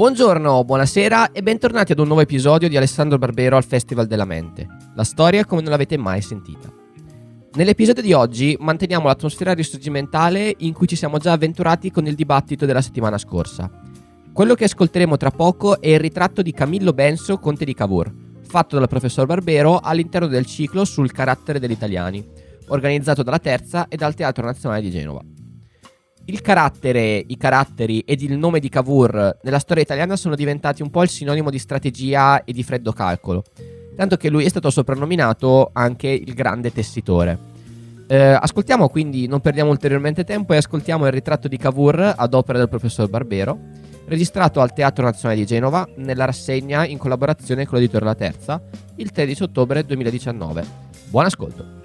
Buongiorno, buonasera e bentornati ad un nuovo episodio di Alessandro Barbero al Festival della Mente. La storia come non l'avete mai sentita. Nell'episodio di oggi manteniamo l'atmosfera risorgimentale in cui ci siamo già avventurati con il dibattito della settimana scorsa. Quello che ascolteremo tra poco è il ritratto di Camillo Benso, conte di Cavour, fatto dal professor Barbero all'interno del ciclo sul carattere degli italiani, organizzato dalla Terza e dal Teatro Nazionale di Genova. Il carattere, i caratteri ed il nome di Cavour nella storia italiana sono diventati un po' il sinonimo di strategia e di freddo calcolo, tanto che lui è stato soprannominato anche il grande tessitore. Eh, ascoltiamo quindi, non perdiamo ulteriormente tempo e ascoltiamo il ritratto di Cavour ad opera del professor Barbero, registrato al Teatro Nazionale di Genova nella rassegna in collaborazione con l'editore La Terza il 13 ottobre 2019. Buon ascolto!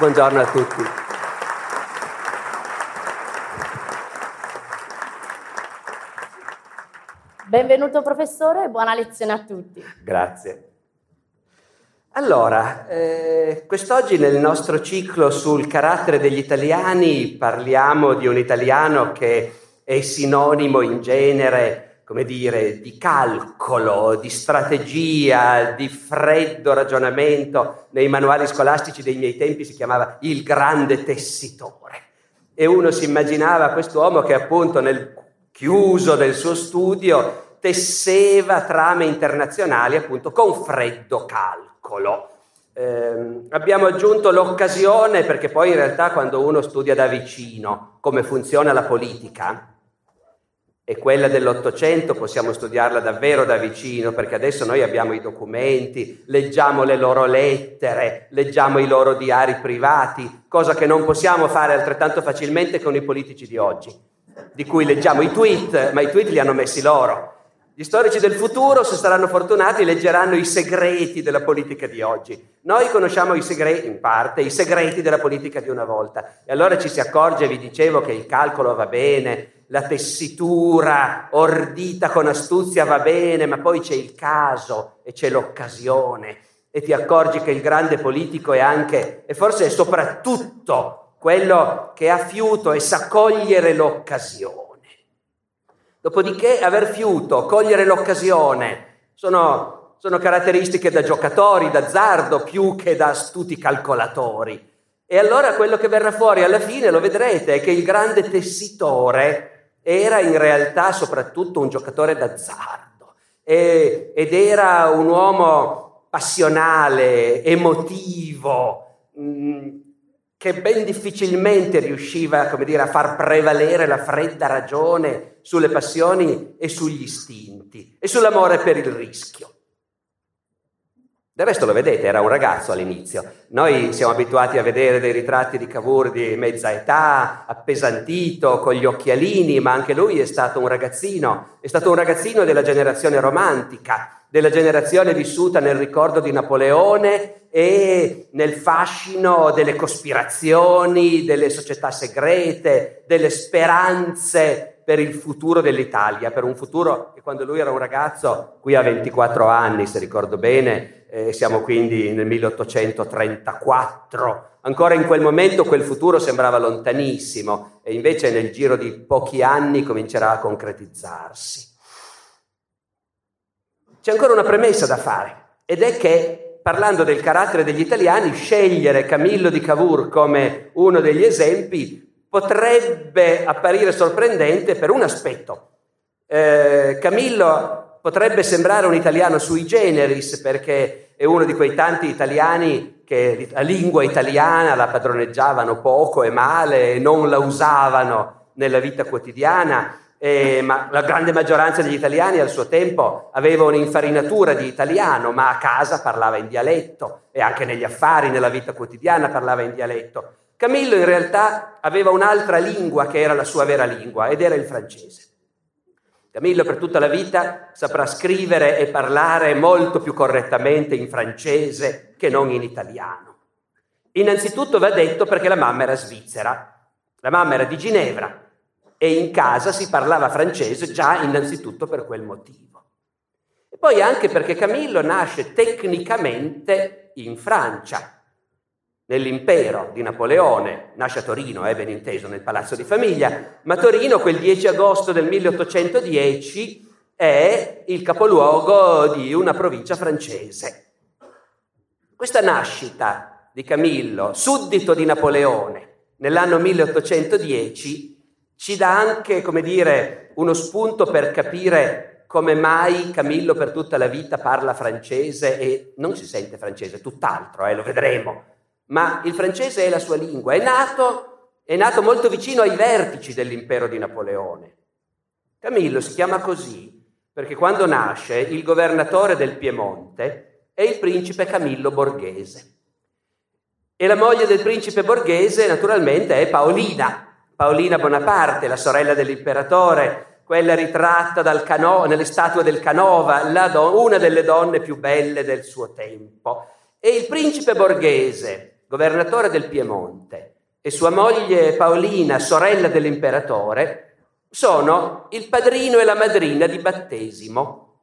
Buongiorno a tutti. Benvenuto professore e buona lezione a tutti. Grazie. Allora, eh, quest'oggi nel nostro ciclo sul carattere degli italiani parliamo di un italiano che è sinonimo in genere come dire, di calcolo, di strategia, di freddo ragionamento. Nei manuali scolastici dei miei tempi si chiamava il grande tessitore. E uno si immaginava quest'uomo che appunto nel chiuso del suo studio tesseva trame internazionali appunto con freddo calcolo. Eh, abbiamo aggiunto l'occasione perché poi in realtà quando uno studia da vicino come funziona la politica, e quella dell'Ottocento possiamo studiarla davvero da vicino perché adesso noi abbiamo i documenti, leggiamo le loro lettere, leggiamo i loro diari privati, cosa che non possiamo fare altrettanto facilmente con i politici di oggi, di cui leggiamo i tweet, ma i tweet li hanno messi loro. Gli storici del futuro, se saranno fortunati, leggeranno i segreti della politica di oggi. Noi conosciamo i segreti, in parte, i segreti della politica di una volta. E allora ci si accorge, vi dicevo, che il calcolo va bene, la tessitura ordita con astuzia va bene, ma poi c'è il caso e c'è l'occasione e ti accorgi che il grande politico è anche, e forse è soprattutto, quello che ha fiuto e sa cogliere l'occasione. Dopodiché aver fiuto, cogliere l'occasione, sono, sono caratteristiche da giocatori, d'azzardo, più che da astuti calcolatori. E allora quello che verrà fuori alla fine, lo vedrete, è che il grande tessitore era in realtà soprattutto un giocatore d'azzardo e, ed era un uomo passionale, emotivo, mh, mm, che ben difficilmente riusciva dire, a far prevalere la fredda ragione sulle passioni e sugli istinti e sull'amore per il rischio. Del resto lo vedete, era un ragazzo all'inizio. Noi siamo abituati a vedere dei ritratti di Cavour di mezza età, appesantito, con gli occhialini, ma anche lui è stato un ragazzino, è stato un ragazzino della generazione romantica, della generazione vissuta nel ricordo di Napoleone e nel fascino delle cospirazioni, delle società segrete, delle speranze per il futuro dell'Italia, per un futuro che quando lui era un ragazzo, qui ha 24 anni se ricordo bene, eh, siamo quindi nel 1834, ancora in quel momento quel futuro sembrava lontanissimo e invece nel giro di pochi anni comincerà a concretizzarsi. C'è ancora una premessa da fare ed è che parlando del carattere degli italiani, scegliere Camillo di Cavour come uno degli esempi potrebbe apparire sorprendente per un aspetto. Eh, Camillo potrebbe sembrare un italiano sui generis perché è uno di quei tanti italiani che la lingua italiana la padroneggiavano poco e male e non la usavano nella vita quotidiana, eh, ma la grande maggioranza degli italiani al suo tempo aveva un'infarinatura di italiano, ma a casa parlava in dialetto e anche negli affari, nella vita quotidiana parlava in dialetto. Camillo in realtà aveva un'altra lingua che era la sua vera lingua ed era il francese. Camillo per tutta la vita saprà scrivere e parlare molto più correttamente in francese che non in italiano. Innanzitutto va detto perché la mamma era svizzera, la mamma era di Ginevra e in casa si parlava francese già innanzitutto per quel motivo. E poi anche perché Camillo nasce tecnicamente in Francia, nell'impero di Napoleone, nasce a Torino, è eh, ben inteso, nel palazzo di famiglia, ma Torino quel 10 agosto del 1810 è il capoluogo di una provincia francese. Questa nascita di Camillo, suddito di Napoleone, nell'anno 1810, ci dà anche, come dire, uno spunto per capire come mai Camillo per tutta la vita parla francese e non si sente francese, tutt'altro, eh, lo vedremo. Ma il francese è la sua lingua, è nato, è nato molto vicino ai vertici dell'impero di Napoleone. Camillo si chiama così perché quando nasce il governatore del Piemonte è il principe Camillo Borghese. E la moglie del principe Borghese naturalmente è Paolina, Paolina Bonaparte, la sorella dell'imperatore, quella ritratta Cano, nelle statue del Canova, do, una delle donne più belle del suo tempo. E il principe borghese, governatore del Piemonte, e sua moglie Paolina, sorella dell'imperatore, sono il padrino e la madrina di battesimo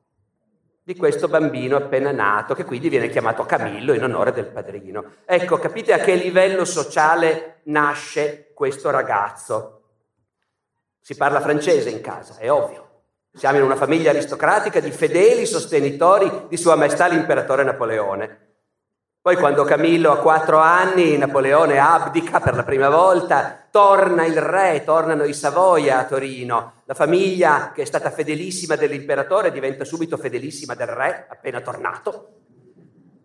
di questo bambino appena nato, che quindi viene chiamato Camillo in onore del padrino. Ecco, capite a che livello sociale nasce questo ragazzo? Si parla francese in casa, è ovvio. Siamo in una famiglia aristocratica di fedeli sostenitori di Sua Maestà l'imperatore Napoleone. Poi quando Camillo ha quattro anni, Napoleone abdica per la prima volta, torna il re, tornano i Savoia a Torino. La famiglia che è stata fedelissima dell'imperatore diventa subito fedelissima del re, appena tornato.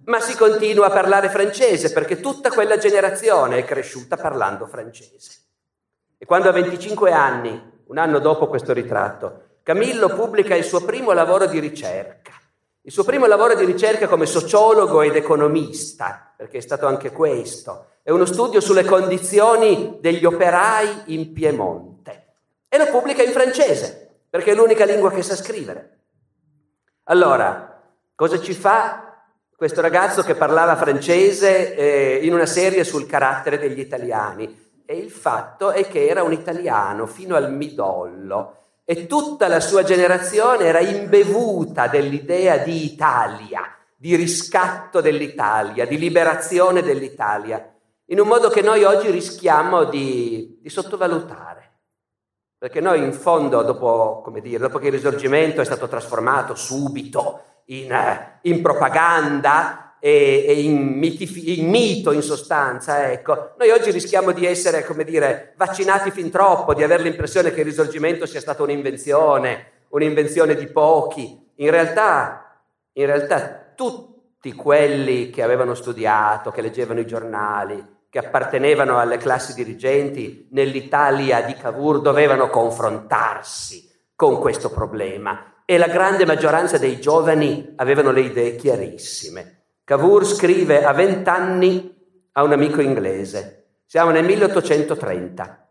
Ma si continua a parlare francese perché tutta quella generazione è cresciuta parlando francese. E quando ha 25 anni, un anno dopo questo ritratto, Camillo pubblica il suo primo lavoro di ricerca il suo primo lavoro di ricerca come sociologo ed economista, perché è stato anche questo, è uno studio sulle condizioni degli operai in Piemonte e lo pubblica in francese, perché è l'unica lingua che sa scrivere. Allora, cosa ci fa questo ragazzo che parlava francese eh, in una serie sul carattere degli italiani? E il fatto è che era un italiano fino al midollo e tutta la sua generazione era imbevuta dell'idea di Italia, di riscatto dell'Italia, di liberazione dell'Italia, in un modo che noi oggi rischiamo di, di sottovalutare. Perché noi in fondo, dopo, dire, dopo, che il risorgimento è stato trasformato subito in, eh, in propaganda, e, e in, miti, in, mito in sostanza. Ecco. Noi oggi rischiamo di essere, come dire, vaccinati fin troppo, di avere l'impressione che il risorgimento sia stata un'invenzione, un'invenzione di pochi. In realtà, in realtà tutti quelli che avevano studiato, che leggevano i giornali, che appartenevano alle classi dirigenti nell'Italia di Cavour dovevano confrontarsi con questo problema e la grande maggioranza dei giovani avevano le idee chiarissime. Cavour scrive a vent'anni a un amico inglese. Siamo nel 1830.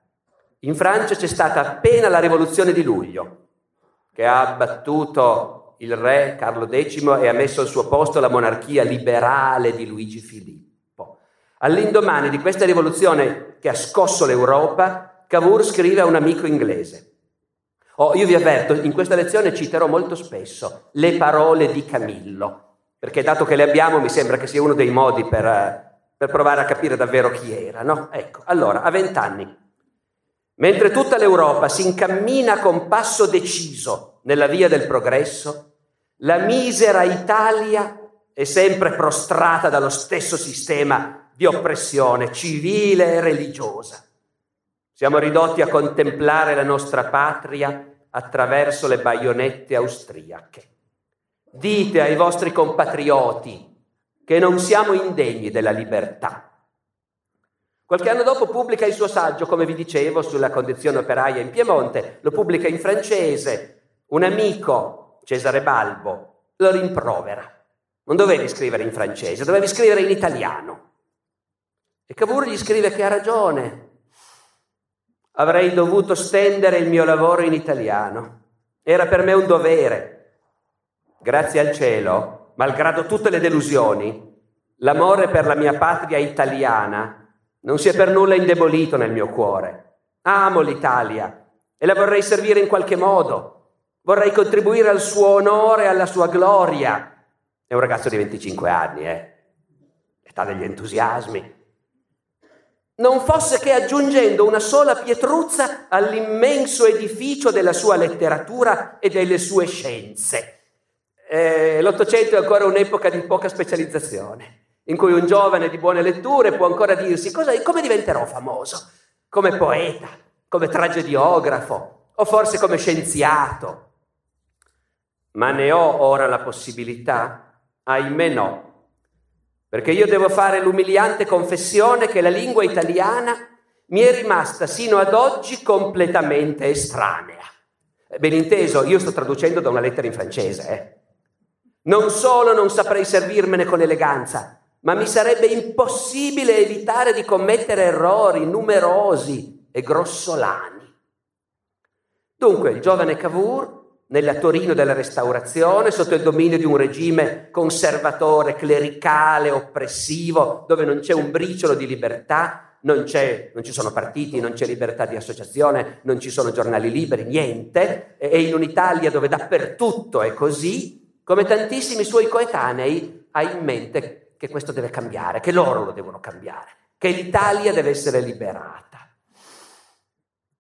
In Francia c'è stata appena la rivoluzione di luglio, che ha abbattuto il re Carlo X e ha messo al suo posto la monarchia liberale di Luigi Filippo. All'indomani di questa rivoluzione che ha scosso l'Europa, Cavour scrive a un amico inglese. Oh, io vi avverto, in questa lezione citerò molto spesso le parole di Camillo, perché dato che le abbiamo mi sembra che sia uno dei modi per, eh, per provare a capire davvero chi era. No? Ecco, allora, a vent'anni, mentre tutta l'Europa si incammina con passo deciso nella via del progresso, la misera Italia è sempre prostrata dallo stesso sistema di oppressione civile e religiosa. Siamo ridotti a contemplare la nostra patria attraverso le baionette austriache. Dite ai vostri compatrioti che non siamo indegni della libertà. Qualche anno dopo pubblica il suo saggio, come vi dicevo, sulla condizione operaia in Piemonte, lo pubblica in francese. Un amico, Cesare Balbo, lo rimprovera. Non dovevi scrivere in francese, dovevi scrivere in italiano. E Cavour gli scrive che ha ragione. Avrei dovuto stendere il mio lavoro in italiano. Era per me un dovere grazie al cielo, malgrado tutte le delusioni, l'amore per la mia patria italiana non si è per nulla indebolito nel mio cuore. Amo l'Italia e la vorrei servire in qualche modo. Vorrei contribuire al suo onore e alla sua gloria. È un ragazzo di 25 anni, eh? Età degli entusiasmi. Non fosse che aggiungendo una sola pietruzza all'immenso edificio della sua letteratura e delle sue scienze. Eh, L'Ottocento è ancora un'epoca di poca specializzazione, in cui un giovane di buone letture può ancora dirsi cosa, come diventerò famoso? Come poeta, come tragediografo o forse come scienziato. Ma ne ho ora la possibilità? Ahimè no, perché io devo fare l'umiliante confessione che la lingua italiana mi è rimasta sino ad oggi completamente estranea. Ben inteso, io sto traducendo da una lettera in francese. Eh. Non solo non saprei servirmene con eleganza, ma mi sarebbe impossibile evitare di commettere errori numerosi e grossolani. Dunque, il giovane Cavour nella Torino della Restaurazione, sotto il dominio di un regime conservatore, clericale, oppressivo, dove non c'è un briciolo di libertà, non, non, ci sono partiti, non c'è libertà di associazione, non ci sono giornali liberi, niente, e in un'Italia dove dappertutto è così, come tantissimi suoi coetanei, ha in mente che questo deve cambiare, che loro lo devono cambiare, che l'Italia deve essere liberata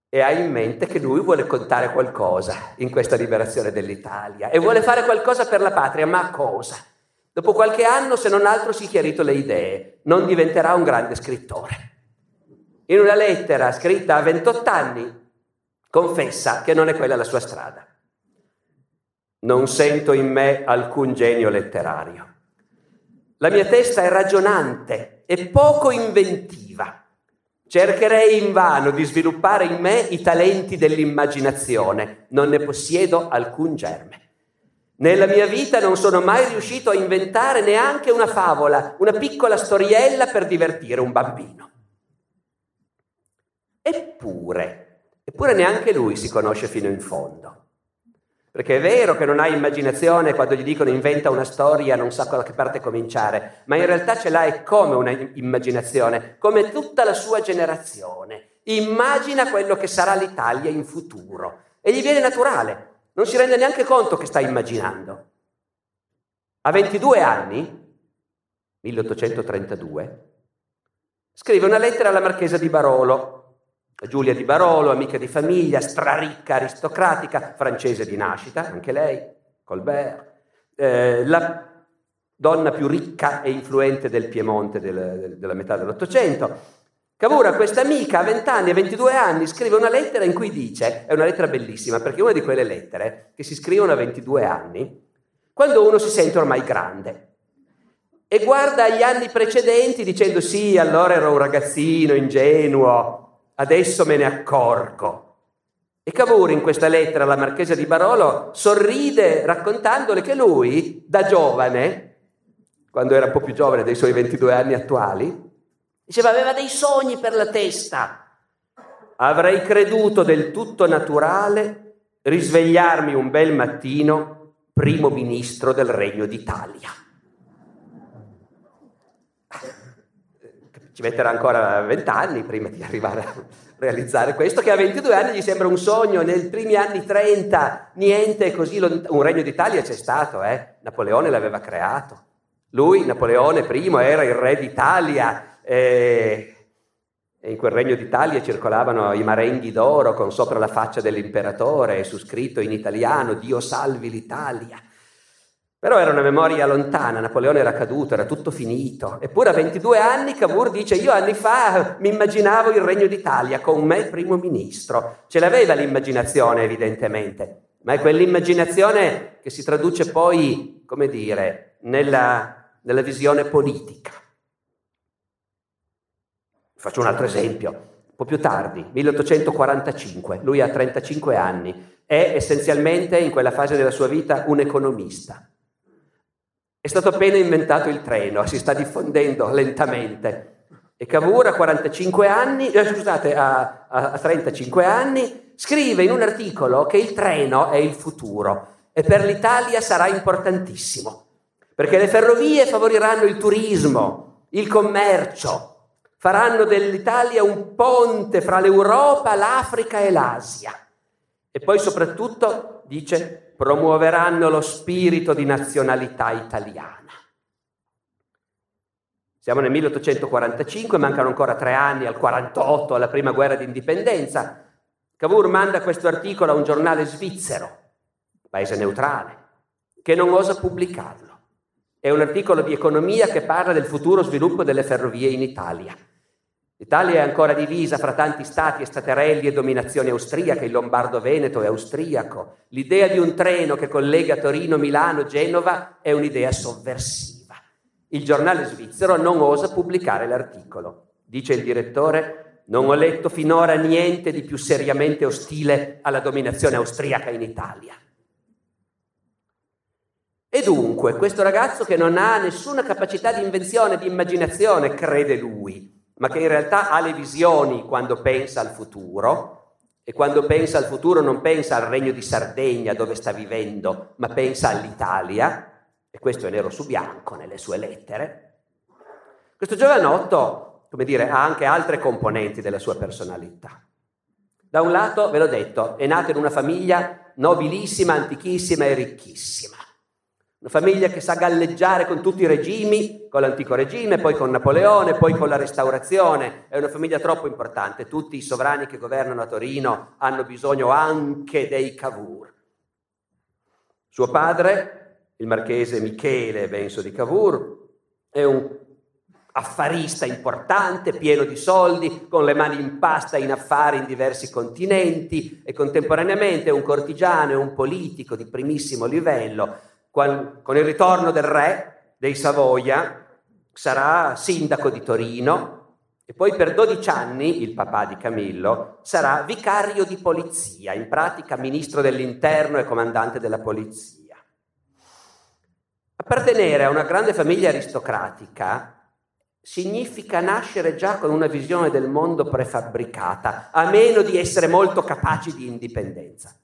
e ha in mente che lui vuole contare qualcosa in questa liberazione dell'Italia e vuole fare qualcosa per la patria, ma cosa? Dopo qualche anno, se non altro, si è chiarito le idee, non diventerà un grande scrittore. In una lettera scritta a 28 anni, confessa che non è quella la sua strada. Non sento in me alcun genio letterario. La mia testa è ragionante e poco inventiva. Cercherei invano di sviluppare in me i talenti dell'immaginazione, non ne possiedo alcun germe. Nella mia vita non sono mai riuscito a inventare neanche una favola, una piccola storiella per divertire un bambino. Eppure, eppure neanche lui si conosce fino in fondo. Perché è vero che non ha immaginazione quando gli dicono inventa una storia, non sa da che parte cominciare, ma in realtà ce l'ha e come una immaginazione, come tutta la sua generazione. Immagina quello che sarà l'Italia in futuro e gli viene naturale, non si rende neanche conto che sta immaginando. A 22 anni, 1832, scrive una lettera alla marchesa di Barolo, Giulia di Barolo, amica di famiglia, straricca, aristocratica, francese di nascita, anche lei, Colbert, eh, la donna più ricca e influente del Piemonte del, del, della metà dell'Ottocento. Cavour questa amica a 20 anni, a 22 anni, scrive una lettera in cui dice, è una lettera bellissima, perché è una di quelle lettere che si scrivono a 22 anni, quando uno si sente ormai grande e guarda gli anni precedenti dicendo sì, allora ero un ragazzino ingenuo, adesso me ne accorgo. E Cavour in questa lettera alla Marchesa di Barolo sorride raccontandole che lui, da giovane, quando era un po' più giovane dei suoi 22 anni attuali, diceva aveva dei sogni per la testa. Avrei creduto del tutto naturale risvegliarmi un bel mattino primo ministro del Regno d'Italia. Ci metterà ancora vent'anni prima di arrivare a realizzare questo, che a 22 anni gli sembra un sogno, nei primi anni 30 niente così un regno d'Italia c'è stato, eh? Napoleone l'aveva creato, lui, Napoleone I, era il re d'Italia e, e in quel regno d'Italia circolavano i marenghi d'oro con sopra la faccia dell'imperatore e su scritto in italiano Dio salvi l'Italia. Però era una memoria lontana, Napoleone era caduto, era tutto finito. Eppure a 22 anni Cavour dice io anni fa mi immaginavo il Regno d'Italia con me primo ministro. Ce l'aveva l'immaginazione evidentemente, ma è quell'immaginazione che si traduce poi, come dire, nella, nella visione politica. Faccio un altro esempio, un po' più tardi, 1845, lui ha 35 anni, è essenzialmente in quella fase della sua vita un economista è stato appena inventato il treno, si sta diffondendo lentamente. E Cavour a 45 anni, eh, scusate, a, a 35 anni, scrive in un articolo che il treno è il futuro e per l'Italia sarà importantissimo, perché le ferrovie favoriranno il turismo, il commercio, faranno dell'Italia un ponte fra l'Europa, l'Africa e l'Asia. E poi soprattutto dice promuoveranno lo spirito di nazionalità italiana. Siamo nel 1845, mancano ancora tre anni al 48, alla prima guerra d'indipendenza. Cavour manda questo articolo a un giornale svizzero, paese neutrale, che non osa pubblicarlo. È un articolo di economia che parla del futuro sviluppo delle ferrovie in Italia. L'Italia è ancora divisa fra tanti stati e staterelli e dominazione austriaca, il lombardo-veneto è austriaco. L'idea di un treno che collega Torino, Milano, Genova è un'idea sovversiva. Il giornale svizzero non osa pubblicare l'articolo. Dice il direttore, non ho letto finora niente di più seriamente ostile alla dominazione austriaca in Italia. E dunque, questo ragazzo che non ha nessuna capacità di invenzione, di immaginazione, crede lui, ma che in realtà ha le visioni quando pensa al futuro, e quando pensa al futuro non pensa al regno di Sardegna dove sta vivendo, ma pensa all'Italia, e questo è nero su bianco nelle sue lettere. Questo giovanotto, come dire, ha anche altre componenti della sua personalità. Da un lato, ve l'ho detto, è nato in una famiglia nobilissima, antichissima e ricchissima. Una famiglia che sa galleggiare con tutti i regimi, con l'antico regime, poi con Napoleone, poi con la restaurazione. È una famiglia troppo importante. Tutti i sovrani che governano a Torino hanno bisogno anche dei Cavour. Suo padre, il marchese Michele Benso di Cavour, è un affarista importante, pieno di soldi, con le mani in pasta in affari in diversi continenti e contemporaneamente un cortigiano e un politico di primissimo livello con il ritorno del re dei Savoia, sarà sindaco di Torino e poi per 12 anni, il papà di Camillo, sarà vicario di polizia, in pratica ministro dell'interno e comandante della polizia. Appartenere a una grande famiglia aristocratica significa nascere già con una visione del mondo prefabbricata, a meno di essere molto capaci di indipendenza.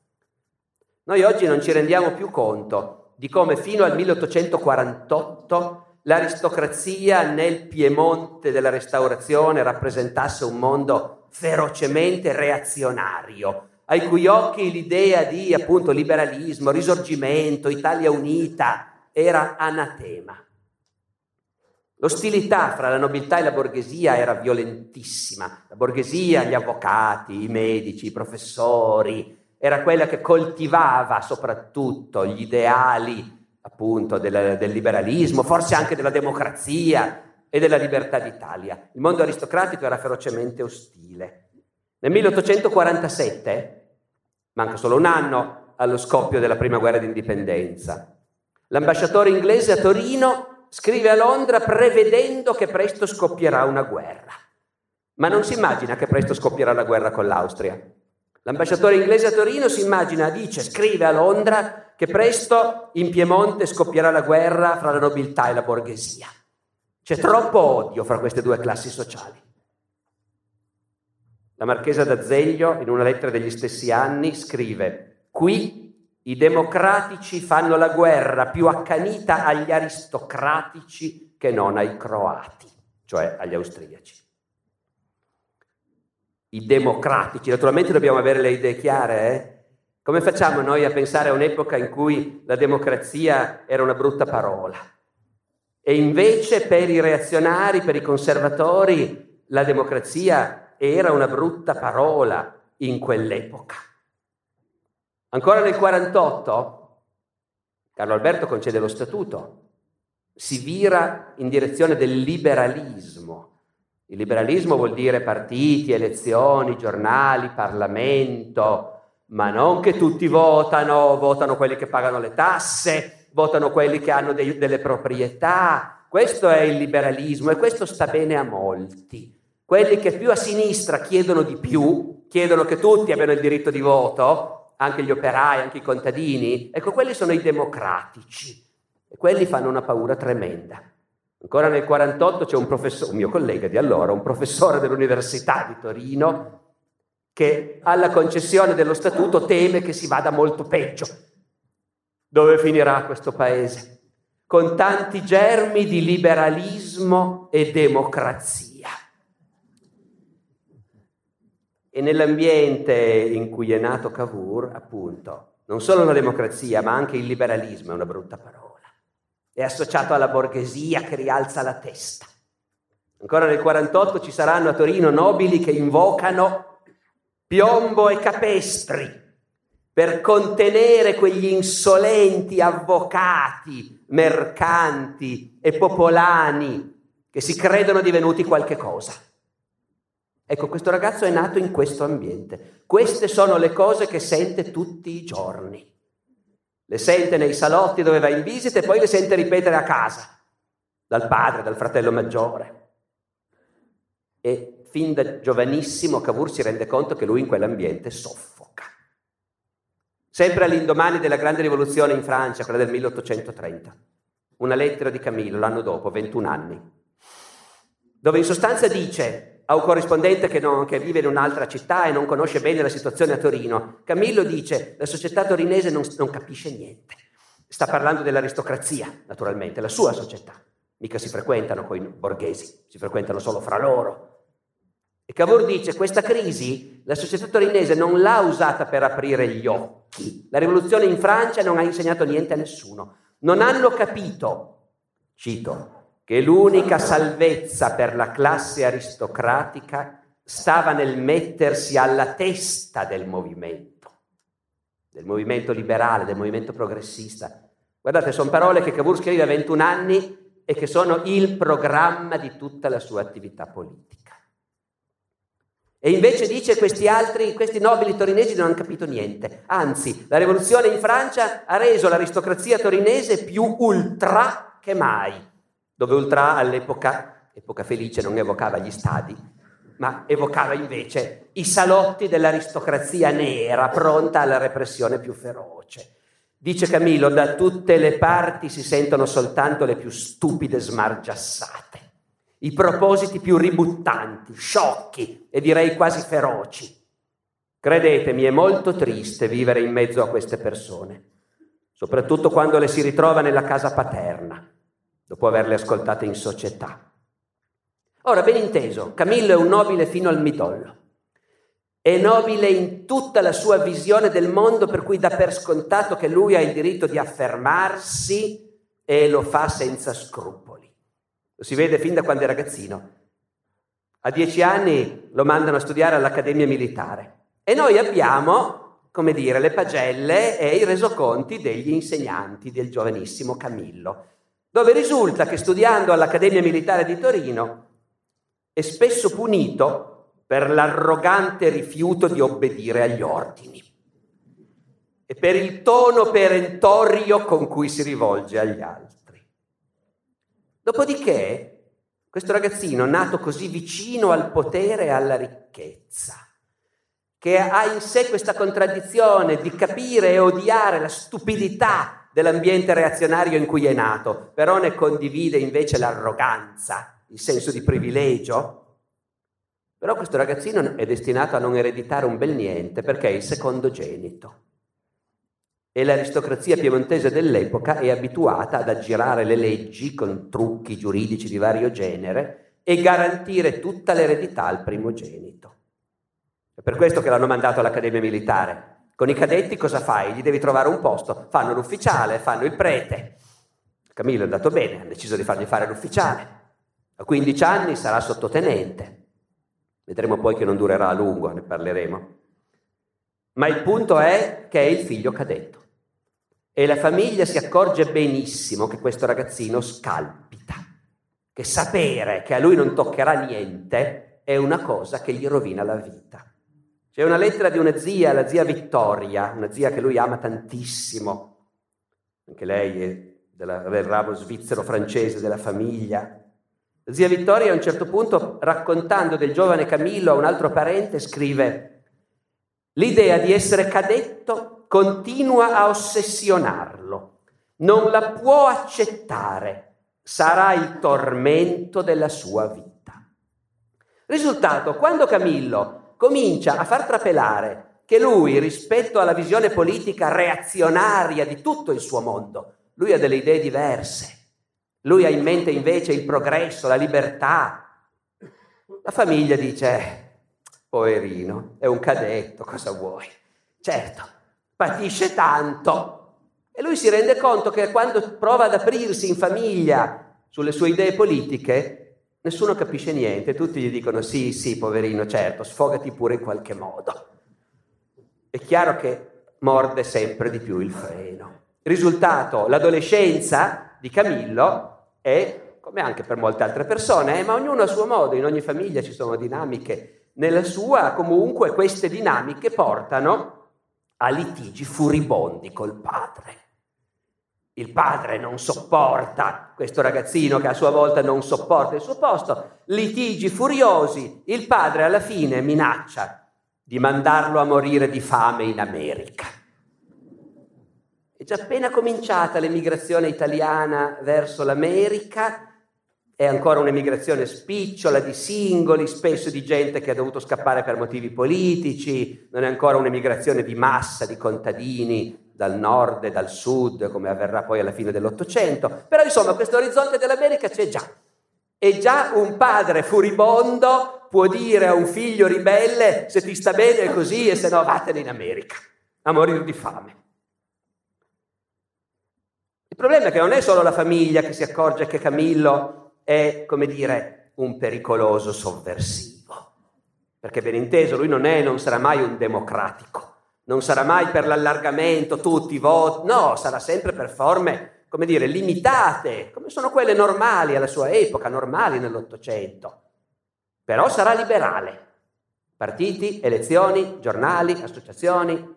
Noi oggi non ci rendiamo più conto di come fino al 1848 l'aristocrazia nel Piemonte della Restaurazione rappresentasse un mondo ferocemente reazionario, ai cui occhi l'idea di appunto liberalismo, risorgimento, Italia unita era anatema. L'ostilità fra la nobiltà e la borghesia era violentissima. La borghesia, gli avvocati, i medici, i professori, era quella che coltivava soprattutto gli ideali appunto del, del liberalismo, forse anche della democrazia e della libertà d'Italia. Il mondo aristocratico era ferocemente ostile. Nel 1847, manca solo un anno allo scoppio della prima guerra d'indipendenza, l'ambasciatore inglese a Torino scrive a Londra prevedendo che presto scoppierà una guerra. Ma non si immagina che presto scoppierà la guerra con l'Austria. L'ambasciatore inglese a Torino si immagina, dice, scrive a Londra che presto in Piemonte scoppierà la guerra fra la nobiltà e la borghesia. C'è troppo odio fra queste due classi sociali. La marchesa d'Azeglio, in una lettera degli stessi anni, scrive: Qui i democratici fanno la guerra più accanita agli aristocratici che non ai croati, cioè agli austriaci i democratici. Naturalmente dobbiamo avere le idee chiare, eh? Come facciamo noi a pensare a un'epoca in cui la democrazia era una brutta parola? E invece per i reazionari, per i conservatori, la democrazia era una brutta parola in quell'epoca. Ancora nel 48, Carlo Alberto concede lo statuto, si vira in direzione del liberalismo il liberalismo vuol dire partiti, elezioni, giornali, Parlamento, ma non che tutti votano, votano quelli che pagano le tasse, votano quelli che hanno dei, delle proprietà. Questo è il liberalismo e questo sta bene a molti. Quelli che più a sinistra chiedono di più, chiedono che tutti abbiano il diritto di voto, anche gli operai, anche i contadini, ecco, quelli sono i democratici e quelli fanno una paura tremenda. Ancora nel 1948 c'è un professore, un mio collega di allora, un professore dell'Università di Torino, che alla concessione dello statuto teme che si vada molto peggio. Dove finirà questo paese? Con tanti germi di liberalismo e democrazia. E nell'ambiente in cui è nato Cavour, appunto, non solo la democrazia, ma anche il liberalismo è una brutta parola. È associato alla borghesia che rialza la testa. Ancora nel 48 ci saranno a Torino nobili che invocano piombo e capestri per contenere quegli insolenti avvocati, mercanti e popolani che si credono divenuti qualche cosa. Ecco, questo ragazzo è nato in questo ambiente. Queste sono le cose che sente tutti i giorni. Le sente nei salotti dove va in visita e poi le sente ripetere a casa, dal padre, dal fratello maggiore. E fin da giovanissimo Cavour si rende conto che lui in quell'ambiente soffre. Sempre all'indomani della grande rivoluzione in Francia, quella del 1830. Una lettera di Camillo l'anno dopo, 21 anni, dove in sostanza dice a un corrispondente che, non, che, vive in un'altra città e non conosce bene la situazione a Torino, Camillo dice la società torinese non, non capisce niente. Sta parlando dell'aristocrazia, naturalmente, la sua società. Mica si frequentano con i borghesi, si frequentano solo fra loro. E Cavour dice questa crisi la società torinese non l'ha usata per aprire gli occhi. La rivoluzione in Francia non ha insegnato niente a nessuno. Non hanno capito, cito, che l'unica salvezza per la classe aristocratica stava nel mettersi alla testa del movimento, del movimento liberale, del movimento progressista. Guardate, sono parole che Cavour scrive a 21 anni e che sono il programma di tutta la sua attività politica. E invece dice questi altri, questi nobili torinesi non hanno capito niente. Anzi, la rivoluzione in Francia ha reso l'aristocrazia torinese più ultra che mai, dove ultra all'epoca, epoca felice, non evocava gli stadi, ma evocava invece i salotti dell'aristocrazia nera pronta alla repressione più feroce. Dice Camillo, da tutte le parti si sentono soltanto le più stupide smargiassate i propositi più ributtanti, sciocchi e direi quasi feroci. Credetemi, è molto triste vivere in mezzo a queste persone, soprattutto quando le si ritrova nella casa paterna, dopo averle ascoltate in società. Ora, ben inteso, Camillo è un nobile fino al midollo. È nobile in tutta la sua visione del mondo, per cui dà per scontato che lui ha il diritto di affermarsi e lo fa senza scrupoli. Lo si vede fin da quando è ragazzino. A dieci anni lo mandano a studiare all'Accademia Militare e noi abbiamo, come dire, le pagelle e i resoconti degli insegnanti del giovanissimo Camillo, dove risulta che studiando all'Accademia Militare di Torino è spesso punito per l'arrogante rifiuto di obbedire agli ordini e per il tono perentorio con cui si rivolge agli altri. Dopodiché, questo ragazzino, nato così vicino al potere e alla ricchezza, che ha in sé questa contraddizione di capire e odiare la stupidità dell'ambiente reazionario in cui è nato, però ne condivide invece l'arroganza, il senso di privilegio. Però questo ragazzino è destinato a non ereditare un bel niente perché è il secondogenito e l'aristocrazia piemontese dell'epoca è abituata ad aggirare le leggi con trucchi giuridici di vario genere e garantire tutta l'eredità al primogenito. È per questo che l'hanno mandato all'Accademia Militare. Con i cadetti cosa fai? Gli devi trovare un posto. Fanno l'ufficiale, fanno il prete. Camillo è andato bene, ha deciso di fargli fare l'ufficiale. A 15 anni sarà sottotenente. Vedremo poi che non durerà a lungo, ne parleremo. Ma il punto è che è il figlio cadetto. E la famiglia si accorge benissimo che questo ragazzino scalpita, che sapere che a lui non toccherà niente è una cosa che gli rovina la vita. C'è una lettera di una zia, la zia Vittoria, una zia che lui ama tantissimo, anche lei è della, del ramo svizzero-francese della famiglia. La zia Vittoria a un certo punto, raccontando del giovane Camillo a un altro parente, scrive l'idea di essere cadetto continua a ossessionarlo, non la può accettare, sarà il tormento della sua vita. Risultato, quando Camillo comincia a far trapelare che lui, rispetto alla visione politica reazionaria di tutto il suo mondo, lui ha delle idee diverse, lui ha in mente invece il progresso, la libertà, la famiglia dice, poverino, è un cadetto, cosa vuoi? Certo, patisce tanto. E lui si rende conto che quando prova ad aprirsi in famiglia sulle sue idee politiche, nessuno capisce niente, tutti gli dicono sì, sì, poverino, certo, sfogati pure in qualche modo. È chiaro che morde sempre di più il freno. Risultato, l'adolescenza di Camillo è, come anche per molte altre persone, eh, ma ognuno a suo modo, in ogni famiglia ci sono dinamiche. Nella sua, comunque, queste dinamiche portano a litigi furibondi col padre. Il padre non sopporta questo ragazzino che a sua volta non sopporta il suo posto, litigi furiosi, il padre alla fine minaccia di mandarlo a morire di fame in America. È già appena cominciata l'emigrazione italiana verso l'America, è ancora un'emigrazione spicciola di singoli, spesso di gente che ha dovuto scappare per motivi politici, non è ancora un'emigrazione di massa di contadini dal nord e dal sud, come avverrà poi alla fine dell'Ottocento. Però insomma questo orizzonte dell'America c'è già. E già un padre furibondo può dire a un figlio ribelle se ti sta bene così e se no vattene in America a morire di fame. Il problema è che non è solo la famiglia che si accorge che Camillo è, come dire, un pericoloso sovversivo. Perché ben inteso, lui non è non sarà mai un democratico, non sarà mai per l'allargamento, tutti i voti, no, sarà sempre per forme come dire, limitate, come sono quelle normali alla sua epoca, normali nell'Ottocento. Però sarà liberale. Partiti, elezioni, giornali, associazioni.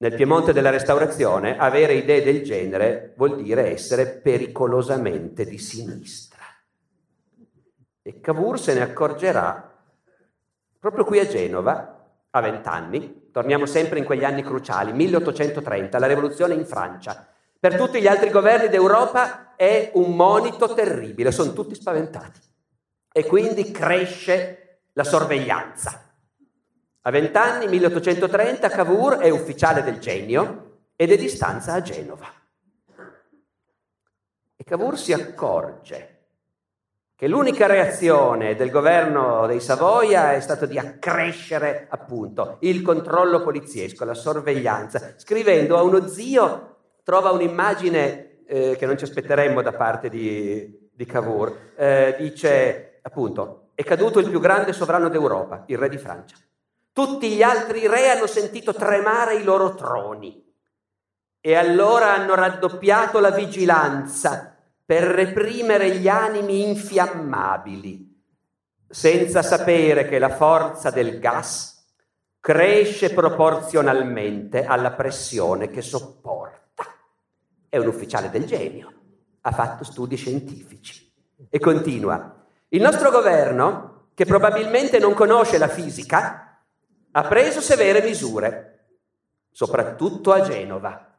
Nel Piemonte della Restaurazione avere idee del genere vuol dire essere pericolosamente di sinistra. E Cavour se ne accorgerà proprio qui a Genova, a vent'anni, torniamo sempre in quegli anni cruciali, 1830, la rivoluzione in Francia, per tutti gli altri governi d'Europa è un monito terribile, sono tutti spaventati. E quindi cresce la sorveglianza. A vent'anni, 1830, Cavour è ufficiale del genio ed è di stanza a Genova. E Cavour si accorge che l'unica reazione del governo dei Savoia è stata di accrescere appunto il controllo poliziesco, la sorveglianza, scrivendo a uno zio trova un'immagine eh, che non ci aspetteremmo da parte di, di Cavour. Eh, dice, appunto, è caduto il più grande sovrano d'Europa, il re di Francia. Tutti gli altri re hanno sentito tremare i loro troni e allora hanno raddoppiato la vigilanza per reprimere gli animi infiammabili, senza sapere che la forza del gas cresce proporzionalmente alla pressione che sopporta è un ufficiale del genio, ha fatto studi scientifici. E continua, il nostro governo, che probabilmente non conosce la fisica, ha preso severe misure, soprattutto a Genova.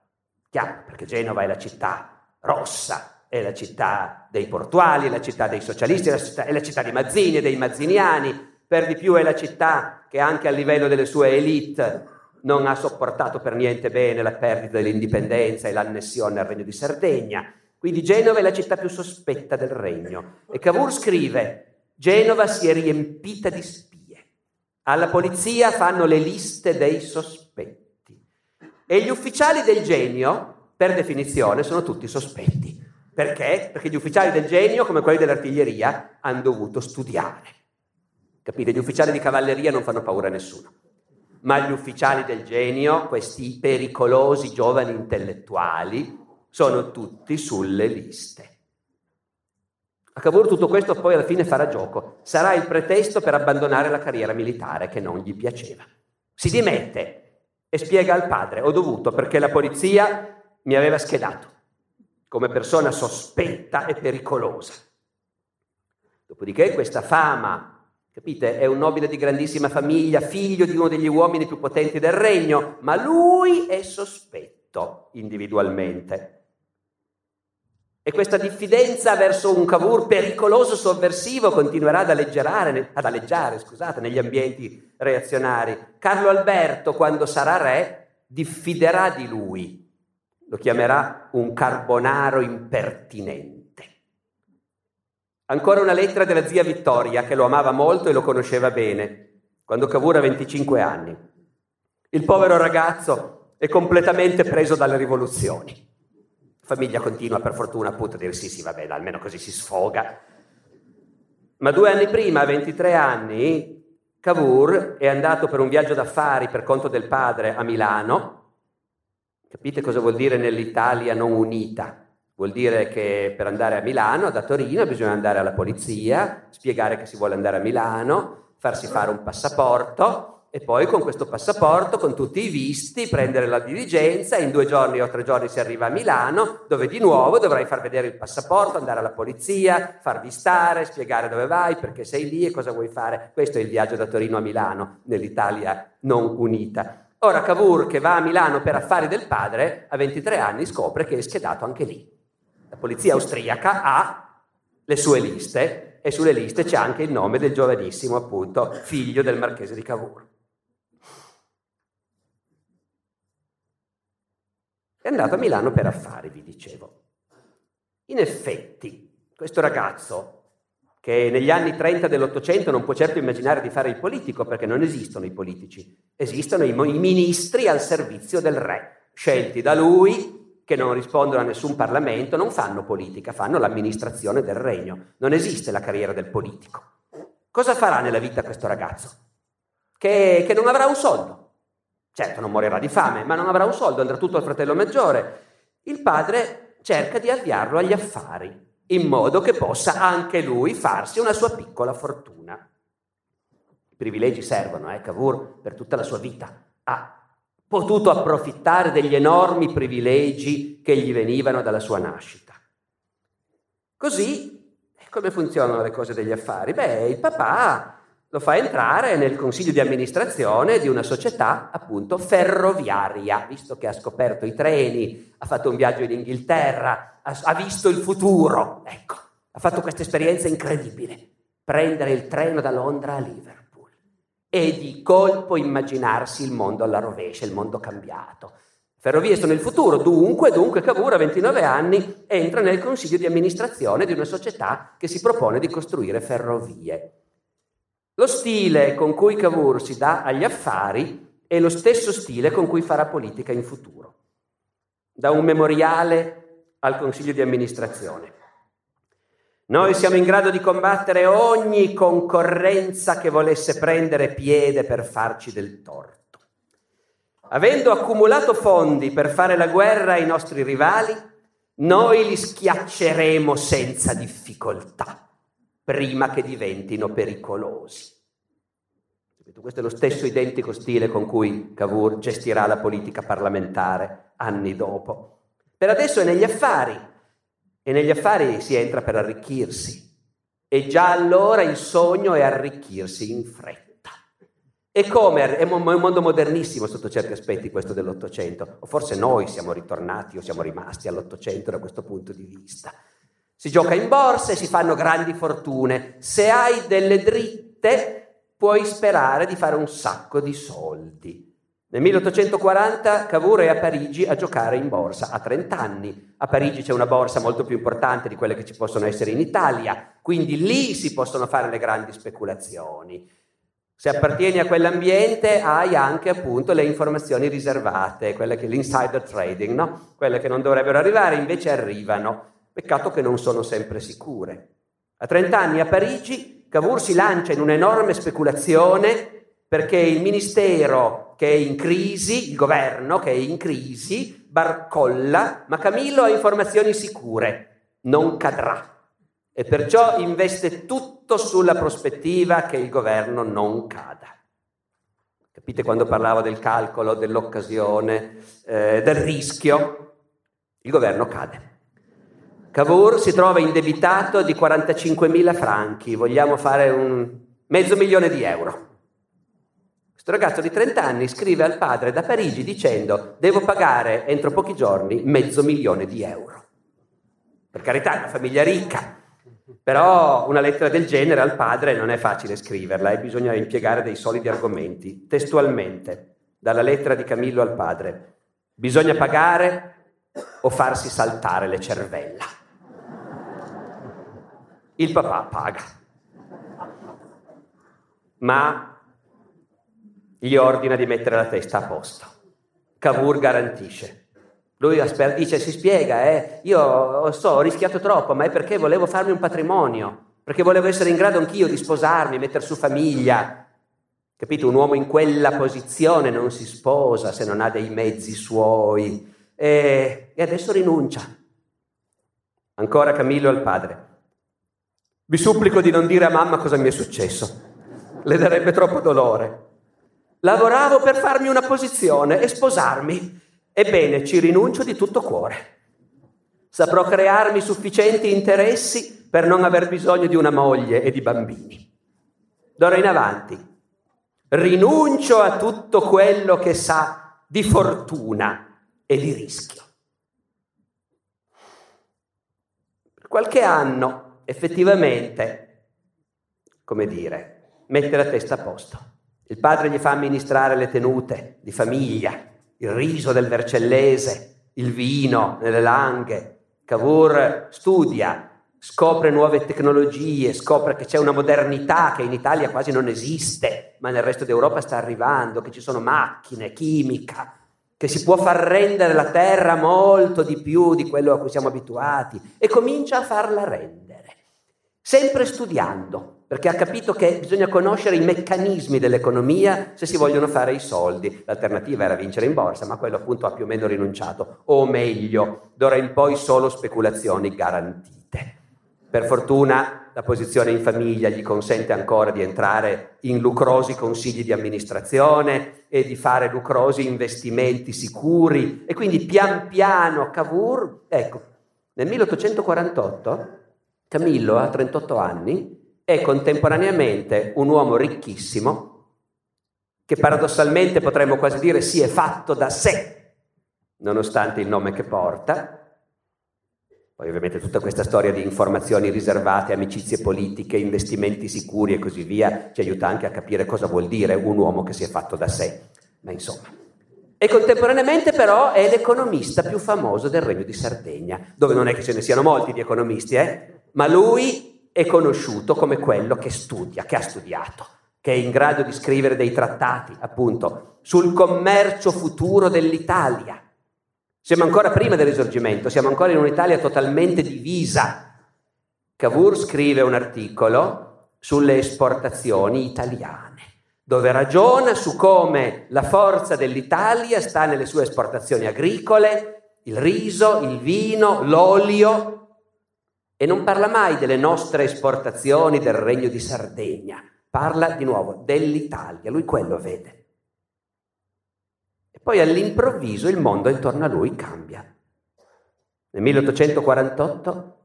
Chiaro, perché Genova è la città rossa, è la città dei portuali, è la città dei socialisti, è la città, è la città di Mazzini e dei mazziniani, per di più è la città che anche a livello delle sue elite non ha sopportato per niente bene la perdita dell'indipendenza e l'annessione al regno di Sardegna. Quindi Genova è la città più sospetta del regno. E Cavour scrive, Genova si è riempita di spie. Alla polizia fanno le liste dei sospetti. E gli ufficiali del genio, per definizione, sono tutti sospetti. Perché? Perché gli ufficiali del genio, come quelli dell'artiglieria, hanno dovuto studiare. Capite? Gli ufficiali di cavalleria non fanno paura a nessuno ma gli ufficiali del genio, questi pericolosi giovani intellettuali, sono tutti sulle liste. A Cavour tutto questo poi alla fine farà gioco, sarà il pretesto per abbandonare la carriera militare che non gli piaceva. Si dimette e spiega al padre, ho dovuto perché la polizia mi aveva schedato come persona sospetta e pericolosa. Dopodiché questa fama Capite? È un nobile di grandissima famiglia, figlio di uno degli uomini più potenti del regno, ma lui è sospetto individualmente. E questa diffidenza verso un Cavour pericoloso, sovversivo, continuerà ad alleggerare, ad alleggiare scusate, negli ambienti reazionari. Carlo Alberto, quando sarà re, diffiderà di lui, lo chiamerà un carbonaro impertinente. Ancora una lettera della zia Vittoria, che lo amava molto e lo conosceva bene. quando Cavour ha 25 anni. Il povero ragazzo è completamente preso dalle rivoluzioni. La famiglia continua per fortuna appunto a dire sì, sì, va bene, almeno così si sfoga. Ma due anni prima, a 23 anni, Cavour è andato per un viaggio d'affari per conto del padre a Milano. Capite cosa vuol dire nell'Italia non unita? Vuol dire che per andare a Milano, da Torino, bisogna andare alla polizia, spiegare che si vuole andare a Milano, farsi fare un passaporto e poi con questo passaporto, con tutti i visti, prendere la diligenza e in due giorni o tre giorni si arriva a Milano, dove di nuovo dovrai far vedere il passaporto, andare alla polizia, farvi stare, spiegare dove vai, perché sei lì e cosa vuoi fare. Questo è il viaggio da Torino a Milano, nell'Italia non unita. Ora Cavour, che va a Milano per affari del padre, a 23 anni scopre che è schedato anche lì la polizia austriaca ha le sue liste e sulle liste c'è anche il nome del giovanissimo, appunto, figlio del marchese di Cavour. È andato a Milano per affari, vi dicevo. In effetti, questo ragazzo, che negli anni 30 dell'Ottocento non può certo immaginare di fare il politico, perché non esistono i politici, esistono i ministri al servizio del re, scelti da lui che non rispondono a nessun Parlamento, non fanno politica, fanno l'amministrazione del regno. Non esiste la carriera del politico. Cosa farà nella vita questo ragazzo? Che, che non avrà un soldo. Certo, non morirà di fame, ma non avrà un soldo, andrà tutto al fratello maggiore. Il padre cerca di avviarlo agli affari, in modo che possa anche lui farsi una sua piccola fortuna. I privilegi servono, eh, Cavour, per tutta la sua vita. Ha potuto approfittare degli enormi privilegi che gli venivano dalla sua nascita. Così, come funzionano le cose degli affari? Beh, il papà lo fa entrare nel consiglio di amministrazione di una società appunto ferroviaria, visto che ha scoperto i treni, ha fatto un viaggio in Inghilterra, ha, visto il futuro, ecco, ha fatto questa esperienza incredibile, prendere il treno da Londra a Liverpool e di colpo immaginarsi il mondo alla rovescia, il mondo cambiato. Ferrovie sono il futuro, dunque, dunque Cavour a 29 anni entra nel consiglio di amministrazione di una società che si propone di costruire ferrovie. Lo stile con cui Cavour si dà agli affari è lo stesso stile con cui farà politica in futuro. Da un memoriale al consiglio di amministrazione. Noi siamo in grado di combattere ogni concorrenza che volesse prendere piede per farci del torto. Avendo accumulato fondi per fare la guerra ai nostri rivali, noi li schiacceremo senza difficoltà, prima che diventino pericolosi. Questo è lo stesso identico stile con cui Cavour gestirà la politica parlamentare anni dopo. Per adesso è negli affari, e negli affari si entra per arricchirsi. E già allora il sogno è arricchirsi in fretta. E come? È un mondo modernissimo sotto certi aspetti questo dell'Ottocento. O forse noi siamo ritornati o siamo rimasti all'Ottocento da questo punto di vista. Si gioca in borsa e si fanno grandi fortune. Se hai delle dritte puoi sperare di fare un sacco di soldi. Nel 1840 Cavour è a Parigi a giocare in borsa, a 30 anni. A Parigi c'è una borsa molto più importante di quelle che ci possono essere in Italia, quindi lì si possono fare le grandi speculazioni. Se appartieni a quell'ambiente hai anche appunto le informazioni riservate, quelle che l'insider trading, no? Quelle che non dovrebbero arrivare invece arrivano. Peccato che non sono sempre sicure. A 30 anni a Parigi Cavour si lancia in un'enorme speculazione perché il ministero che è in crisi, il governo che è in crisi, barcolla, ma Camillo ha informazioni sicure, non cadrà. E perciò investe tutto sulla prospettiva che il governo non cada. Capite quando parlavo del calcolo, dell'occasione, eh, del rischio? Il governo cade. Cavour si trova indebitato di 45.000 franchi, vogliamo fare un mezzo milione di euro. Questo ragazzo di 30 anni scrive al padre da Parigi dicendo devo pagare entro pochi giorni mezzo milione di euro. Per carità, una famiglia ricca, però una lettera del genere al padre non è facile scriverla e bisogna impiegare dei solidi argomenti. Testualmente, dalla lettera di Camillo al padre, bisogna pagare o farsi saltare le cervella. Il papà paga. Ma gli ordina di mettere la testa a posto. Cavour garantisce. Lui dice, si spiega, eh, io so, ho rischiato troppo, ma è perché volevo farmi un patrimonio, perché volevo essere in grado anch'io di sposarmi, mettere su famiglia. Capito? Un uomo in quella posizione non si sposa se non ha dei mezzi suoi. E, e adesso rinuncia. Ancora Camillo al padre. Vi supplico di non dire a mamma cosa mi è successo. Le darebbe troppo dolore. Lavoravo per farmi una posizione e sposarmi. Ebbene, ci rinuncio di tutto cuore. Saprò crearmi sufficienti interessi per non aver bisogno di una moglie e di bambini. D'ora in avanti rinuncio a tutto quello che sa di fortuna e di rischio. Per qualche anno, effettivamente, come dire, mette la testa a posto. Il padre gli fa amministrare le tenute di famiglia, il riso del Vercellese, il vino nelle langhe. Cavour studia, scopre nuove tecnologie, scopre che c'è una modernità che in Italia quasi non esiste, ma nel resto d'Europa sta arrivando, che ci sono macchine, chimica, che si può far rendere la terra molto di più di quello a cui siamo abituati e comincia a farla rendere, sempre studiando, perché ha capito che bisogna conoscere i meccanismi dell'economia se si vogliono fare i soldi. L'alternativa era vincere in borsa, ma quello appunto ha più o meno rinunciato. O meglio, d'ora in poi solo speculazioni garantite. Per fortuna la posizione in famiglia gli consente ancora di entrare in lucrosi consigli di amministrazione e di fare lucrosi investimenti sicuri e quindi pian piano Cavour, ecco, nel 1848 Camillo ha 38 anni è contemporaneamente un uomo ricchissimo che paradossalmente potremmo quasi dire si è fatto da sé, nonostante il nome che porta. Poi ovviamente tutta questa storia di informazioni riservate, amicizie politiche, investimenti sicuri e così via ci aiuta anche a capire cosa vuol dire un uomo che si è fatto da sé. Ma insomma. E contemporaneamente però è l'economista più famoso del Regno di Sardegna, dove non è che ce ne siano molti di economisti, eh? ma lui è conosciuto come quello che studia, che ha studiato, che è in grado di scrivere dei trattati, appunto, sul commercio futuro dell'Italia. Siamo ancora prima del risorgimento, siamo ancora in un'Italia totalmente divisa. Cavour scrive un articolo sulle esportazioni italiane, dove ragiona su come la forza dell'Italia sta nelle sue esportazioni agricole, il riso, il vino, l'olio, e non parla mai delle nostre esportazioni del Regno di Sardegna, parla di nuovo dell'Italia, lui quello vede. E poi all'improvviso il mondo intorno a lui cambia. Nel 1848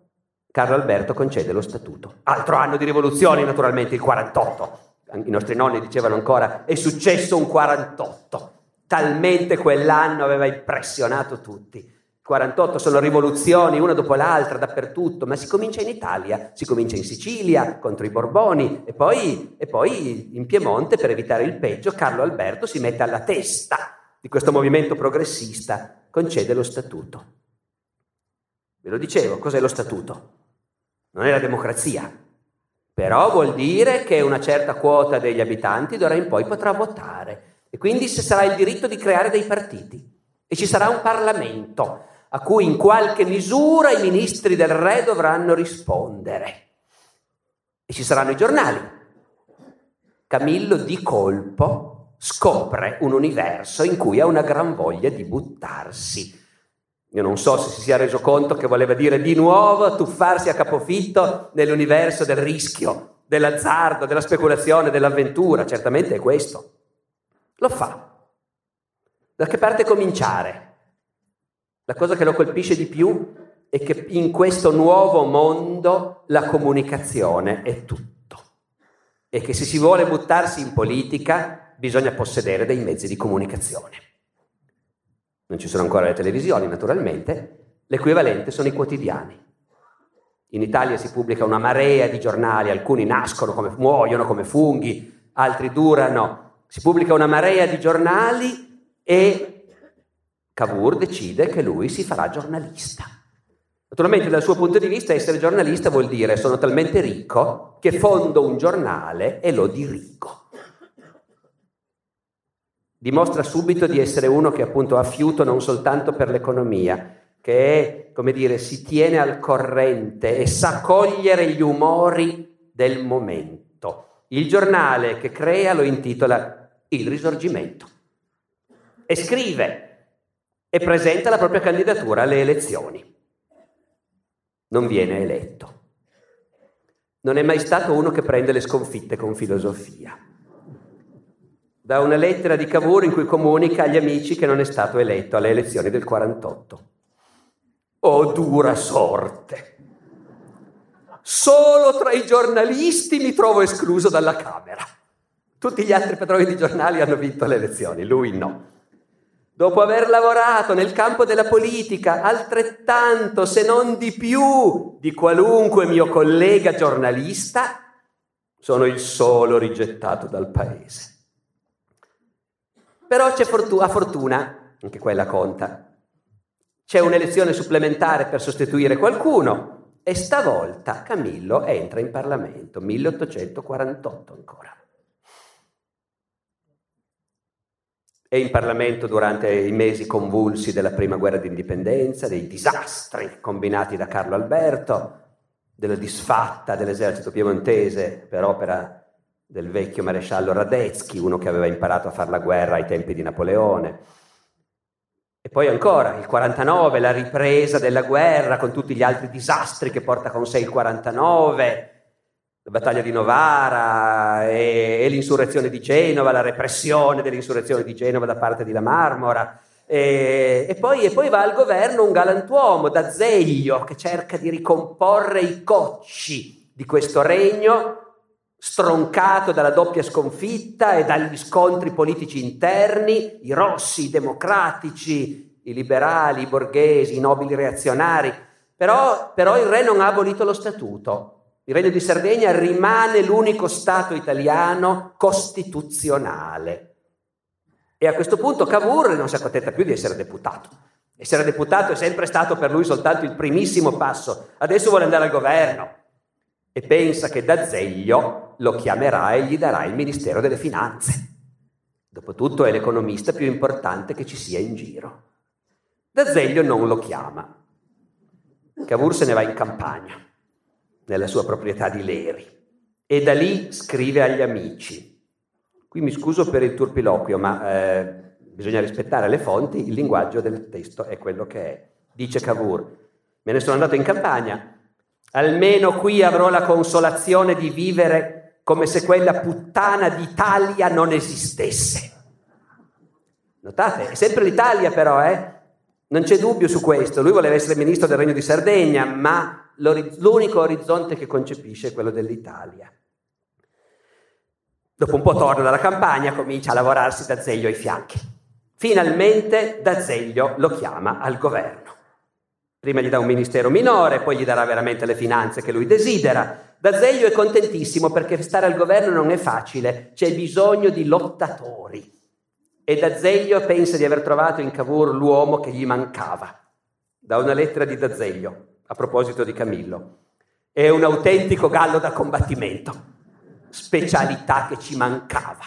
Carlo Alberto concede lo statuto. Altro anno di rivoluzioni, naturalmente, il 48. I nostri nonni dicevano ancora, è successo un 48. Talmente quell'anno aveva impressionato tutti. 48 sono rivoluzioni una dopo l'altra dappertutto, ma si comincia in Italia, si comincia in Sicilia contro i Borboni e poi, e poi in Piemonte per evitare il peggio Carlo Alberto si mette alla testa di questo movimento progressista, concede lo statuto. Ve lo dicevo, cos'è lo statuto? Non è la democrazia, però vuol dire che una certa quota degli abitanti d'ora in poi potrà votare e quindi sarà il diritto di creare dei partiti e ci sarà un Parlamento a cui in qualche misura i ministri del re dovranno rispondere. E ci saranno i giornali. Camillo di colpo scopre un universo in cui ha una gran voglia di buttarsi. Io non so se si sia reso conto che voleva dire di nuovo tuffarsi a capofitto nell'universo del rischio, dell'azzardo, della speculazione, dell'avventura. Certamente è questo. Lo fa. Da che parte cominciare? La cosa che lo colpisce di più è che in questo nuovo mondo la comunicazione è tutto e che se si vuole buttarsi in politica bisogna possedere dei mezzi di comunicazione. Non ci sono ancora le televisioni, naturalmente, l'equivalente sono i quotidiani. In Italia si pubblica una marea di giornali, alcuni nascono come muoiono come funghi, altri durano. Si pubblica una marea di giornali e Cavour decide che lui si farà giornalista. Naturalmente dal suo punto di vista essere giornalista vuol dire sono talmente ricco che fondo un giornale e lo dirigo. dimostra subito di essere uno che appunto ha fiuto non soltanto per l'economia, che è, come dire, si tiene al corrente e sa cogliere gli umori del momento. Il giornale che crea lo intitola Il Risorgimento e scrive e presenta la propria candidatura alle elezioni. Non viene eletto. Non è mai stato uno che prende le sconfitte con filosofia da una lettera di Cavour in cui comunica agli amici che non è stato eletto alle elezioni del 48. Oh dura sorte! Solo tra i giornalisti mi trovo escluso dalla Camera. Tutti gli altri padroni di giornali hanno vinto le elezioni, lui no. Dopo aver lavorato nel campo della politica altrettanto, se non di più, di qualunque mio collega giornalista, sono il solo rigettato dal paese. Però c'è fortuna, a fortuna, anche quella conta. C'è un'elezione supplementare per sostituire qualcuno e stavolta Camillo entra in Parlamento, 1848 ancora. È in Parlamento durante i mesi convulsi della prima guerra d'indipendenza, dei disastri combinati da Carlo Alberto, della disfatta dell'esercito piemontese per opera del vecchio maresciallo Radetzky, uno che aveva imparato a fare la guerra ai tempi di Napoleone. E poi ancora il 49, la ripresa della guerra con tutti gli altri disastri che porta con sé il 49, la battaglia di Novara e, e l'insurrezione di Genova, la repressione dell'insurrezione di Genova da parte di La Marmora. E, e, poi, e, poi, va al governo un galantuomo, D'Azeglio, che cerca di ricomporre i cocci di questo regno stroncato dalla doppia sconfitta e dagli scontri politici interni, i rossi, i democratici, i liberali, i borghesi, i nobili reazionari. Però, però il re non ha abolito lo statuto. Il Regno di Sardegna rimane l'unico Stato italiano costituzionale. E a questo punto Cavour non si accontenta più di essere deputato. Essere deputato è sempre stato per lui soltanto il primissimo passo. Adesso vuole andare al governo e pensa che D'Azeglio lo chiamerà e gli darà il Ministero delle Finanze. Dopotutto è l'economista più importante che ci sia in giro. D'Azeglio non lo chiama. Cavour se ne va in campagna, nella sua proprietà di Leri, e da lì scrive agli amici. Qui mi scuso per il turpiloquio, ma eh, bisogna rispettare le fonti, il linguaggio del testo è quello che è. Dice Cavour, me ne sono andato in campagna, Almeno qui avrò la consolazione di vivere come se quella puttana d'Italia non esistesse. Notate, è sempre l'Italia però, eh? Non c'è dubbio su questo. Lui voleva essere ministro del Regno di Sardegna, ma l'unico orizzonte che concepisce è quello dell'Italia. Dopo un po' torna dalla campagna, comincia a lavorarsi da Zeglio ai fianchi. Finalmente da Zeglio lo chiama al governo. Prima gli dà un ministero minore, poi gli darà veramente le finanze che lui desidera. D'Azeglio è contentissimo perché stare al governo non è facile, c'è bisogno di lottatori. E D'Azeglio pensa di aver trovato in Cavour l'uomo che gli mancava. Da una lettera di D'Azeglio, a proposito di Camillo. È un autentico gallo da combattimento, specialità che ci mancava.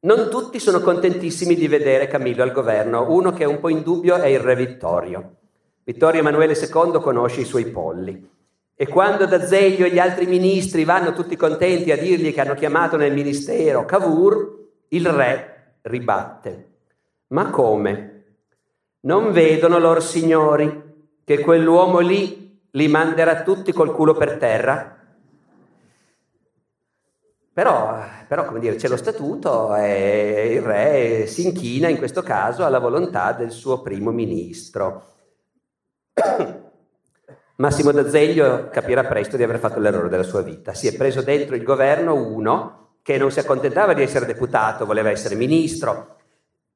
Non tutti sono contentissimi di vedere Camillo al governo. Uno che è un po' in dubbio è il re Vittorio. Vittorio Emanuele II conosce i suoi polli. E quando D'Azeglio e gli altri ministri vanno tutti contenti a dirgli che hanno chiamato nel ministero Cavour, il re ribatte. Ma come? Non vedono loro signori che quell'uomo lì li manderà tutti col culo per terra? Però, però, come dire, c'è lo statuto e il re si inchina in questo caso alla volontà del suo primo ministro. Massimo D'Azeglio capirà presto di aver fatto l'errore della sua vita. Si è preso dentro il governo uno che non si accontentava di essere deputato, voleva essere ministro,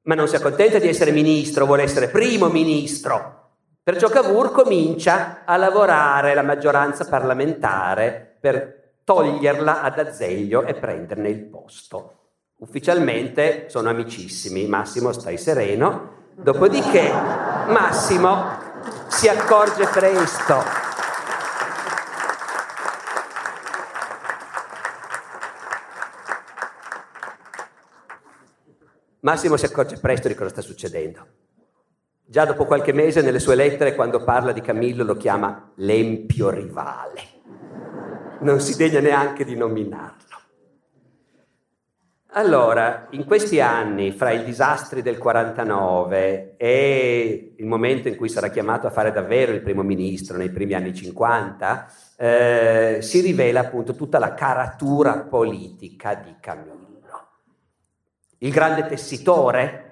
ma non si accontenta di essere ministro, vuole essere primo ministro. Perciò Cavour comincia a lavorare la maggioranza parlamentare per toglierla ad Azeglio e prenderne il posto. Ufficialmente sono amicissimi, Massimo stai sereno, dopodiché Massimo si accorge presto Massimo si accorge presto di cosa sta succedendo. Già dopo qualche mese nelle sue lettere, quando parla di Camillo, lo chiama l'empio rivale. Non si degna neanche di nominarlo. Allora, in questi anni, fra i disastri del 49 e il momento in cui sarà chiamato a fare davvero il primo ministro, nei primi anni 50, eh, si rivela appunto tutta la caratura politica di Camillo. Il grande tessitore,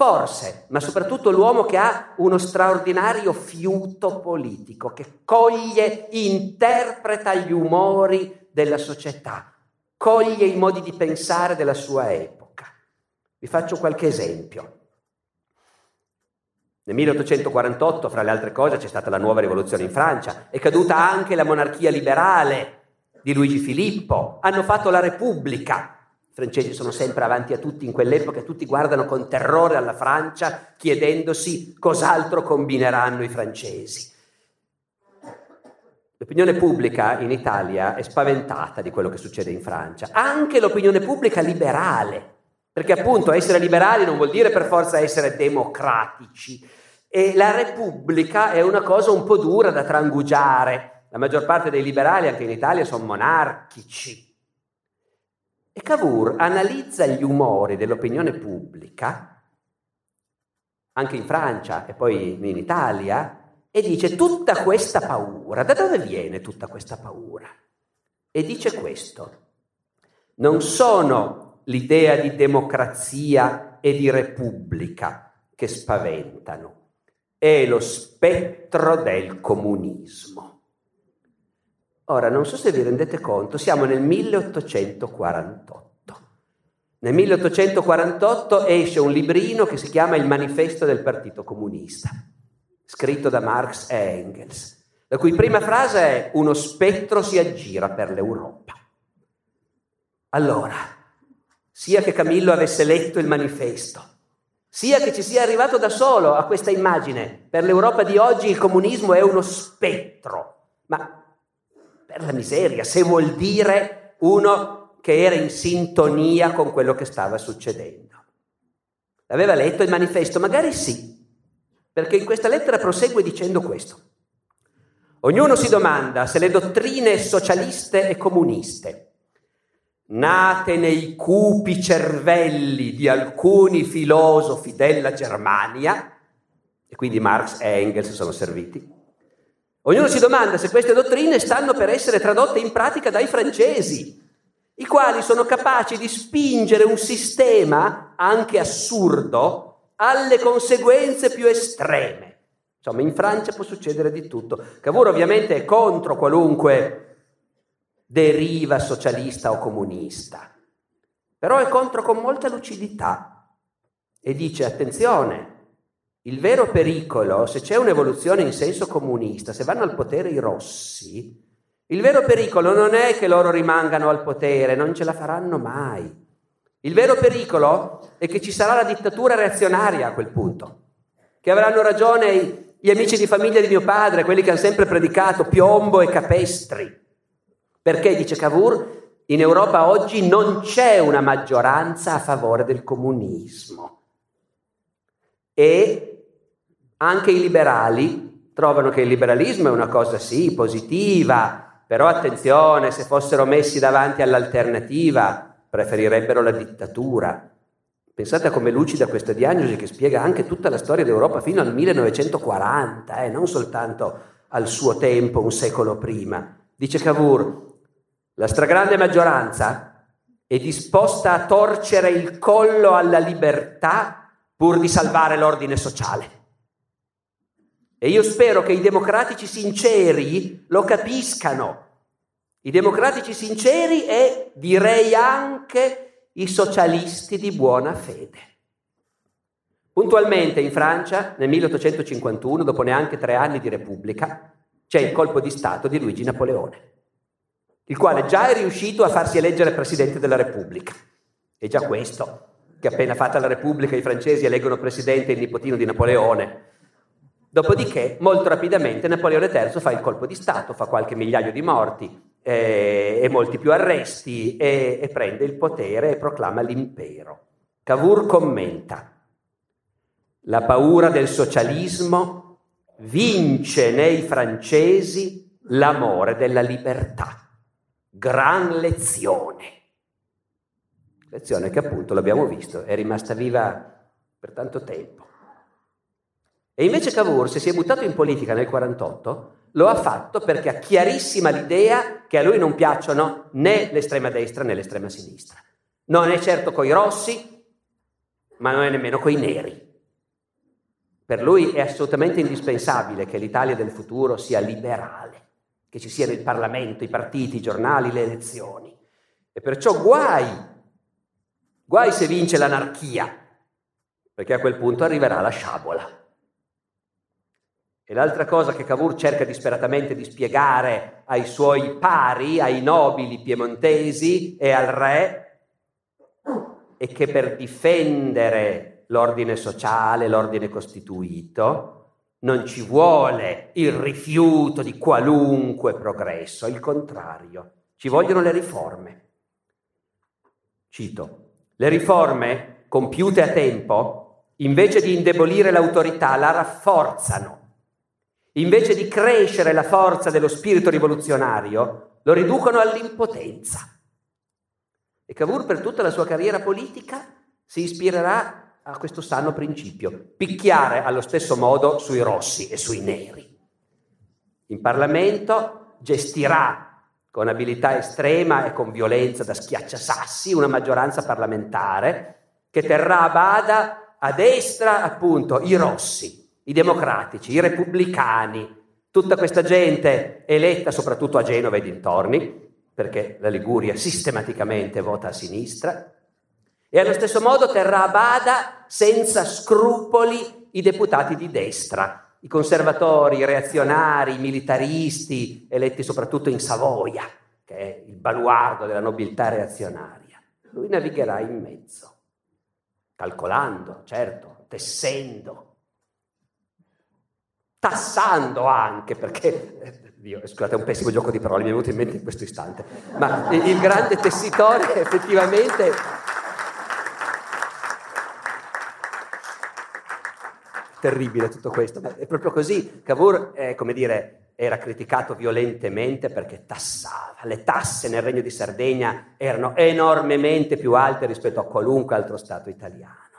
Forse, ma soprattutto l'uomo che ha uno straordinario fiuto politico, che coglie, interpreta gli umori della società, coglie i modi di pensare della sua epoca. Vi faccio qualche esempio. Nel 1848, fra le altre cose, c'è stata la nuova rivoluzione in Francia, è caduta anche la monarchia liberale di Luigi Filippo, hanno fatto la Repubblica, francesi sono sempre avanti a tutti in quell'epoca, tutti guardano con terrore alla Francia chiedendosi cos'altro combineranno i francesi. L'opinione pubblica in Italia è spaventata di quello che succede in Francia, anche l'opinione pubblica liberale, perché appunto essere liberali non vuol dire per forza essere democratici. E la Repubblica è una cosa un po' dura da trangugiare. La maggior parte dei liberali anche in Italia sono monarchici. Cavour analizza gli umori dell'opinione pubblica, anche in Francia e poi in Italia, e dice tutta questa paura, da dove viene tutta questa paura? E dice questo, non sono l'idea di democrazia e di repubblica che spaventano, è lo spettro del comunismo. Ora, non so se vi rendete conto, siamo nel 1848. Nel 1848 esce un librino che si chiama Il manifesto del Partito Comunista, scritto da Marx e Engels, la cui prima frase è uno spettro si aggira per l'Europa. Allora, sia che Camillo avesse letto il manifesto, sia che ci sia arrivato da solo a questa immagine, per l'Europa di oggi il comunismo è uno spettro, ma per la miseria, se vuol dire uno che era in sintonia con quello che stava succedendo. Aveva letto il manifesto? Magari sì, perché in questa lettera prosegue dicendo questo. Ognuno si domanda se le dottrine socialiste e comuniste, nate nei cupi cervelli di alcuni filosofi della Germania, e quindi Marx e Engels sono serviti, Ognuno si domanda se queste dottrine stanno per essere tradotte in pratica dai francesi, i quali sono capaci di spingere un sistema, anche assurdo, alle conseguenze più estreme. Insomma, in Francia può succedere di tutto. Cavour ovviamente è contro qualunque deriva socialista o comunista, però è contro con molta lucidità e dice attenzione, il vero pericolo, se c'è un'evoluzione in senso comunista, se vanno al potere i rossi, il vero pericolo non è che loro rimangano al potere, non ce la faranno mai. Il vero pericolo è che ci sarà la dittatura reazionaria a quel punto, che avranno ragione gli amici di famiglia di mio padre, quelli che hanno sempre predicato piombo e capestri. Perché, dice Cavour, in Europa oggi non c'è una maggioranza a favore del comunismo. E anche i liberali trovano che il liberalismo è una cosa sì, positiva, però attenzione, se fossero messi davanti all'alternativa preferirebbero la dittatura. Pensate a come lucida questa diagnosi che spiega anche tutta la storia d'Europa fino al 1940, eh, non soltanto al suo tempo, un secolo prima. Dice Cavour, la stragrande maggioranza è disposta a torcere il collo alla libertà pur di salvare l'ordine sociale. E io spero che i democratici sinceri lo capiscano. I democratici sinceri e direi anche i socialisti di buona fede. Puntualmente in Francia, nel 1851, dopo neanche tre anni di Repubblica, c'è il colpo di Stato di Luigi Napoleone, il quale già è riuscito a farsi eleggere Presidente della Repubblica. E già questo, che appena fatta la Repubblica i francesi eleggono Presidente il nipotino di Napoleone, Dopodiché, molto rapidamente, Napoleone III fa il colpo di Stato, fa qualche migliaio di morti eh, e molti più arresti e, e prende il potere e proclama l'impero. Cavour commenta, la paura del socialismo vince nei francesi l'amore della libertà. Gran lezione. Lezione che appunto l'abbiamo visto, è rimasta viva per tanto tempo. E invece Cavour, se si è buttato in politica nel 48, lo ha fatto perché ha chiarissima l'idea che a lui non piacciono né l'estrema destra né l'estrema sinistra. Non è certo coi rossi, ma non è nemmeno coi neri. Per lui è assolutamente indispensabile che l'Italia del futuro sia liberale, che ci siano il Parlamento, i partiti, i giornali, le elezioni. E perciò guai Guai se vince l'anarchia, perché a quel punto arriverà la sciabola. E l'altra cosa che Cavour cerca disperatamente di spiegare ai suoi pari, ai nobili piemontesi e al re, è che per difendere l'ordine sociale, l'ordine costituito, non ci vuole il rifiuto di qualunque progresso, il contrario, ci vogliono le riforme. Cito, le riforme, compiute a tempo, invece di indebolire l'autorità, la rafforzano. Invece di crescere la forza dello spirito rivoluzionario, lo riducono all'impotenza. E Cavour per tutta la sua carriera politica si ispirerà a questo sano principio, picchiare allo stesso modo sui rossi e sui neri. In Parlamento gestirà con abilità estrema e con violenza da schiacciasassi, una maggioranza parlamentare che terrà a bada a destra appunto i rossi, i democratici, i repubblicani, tutta questa gente eletta soprattutto a Genova e dintorni, perché la Liguria sistematicamente vota a sinistra, e allo stesso modo terrà a bada senza scrupoli i deputati di destra, i conservatori, i reazionari, i militaristi, eletti soprattutto in Savoia, che è il baluardo della nobiltà reazionaria. Lui navigherà in mezzo, calcolando, certo, tessendo, tassando anche, perché, Dio, scusate, è un pessimo gioco di parole, mi è venuto in mente in questo istante, ma il grande tessitore effettivamente terribile tutto questo, ma è proprio così. Cavour, eh, come dire, era criticato violentemente perché tassava. Le tasse nel Regno di Sardegna erano enormemente più alte rispetto a qualunque altro Stato italiano.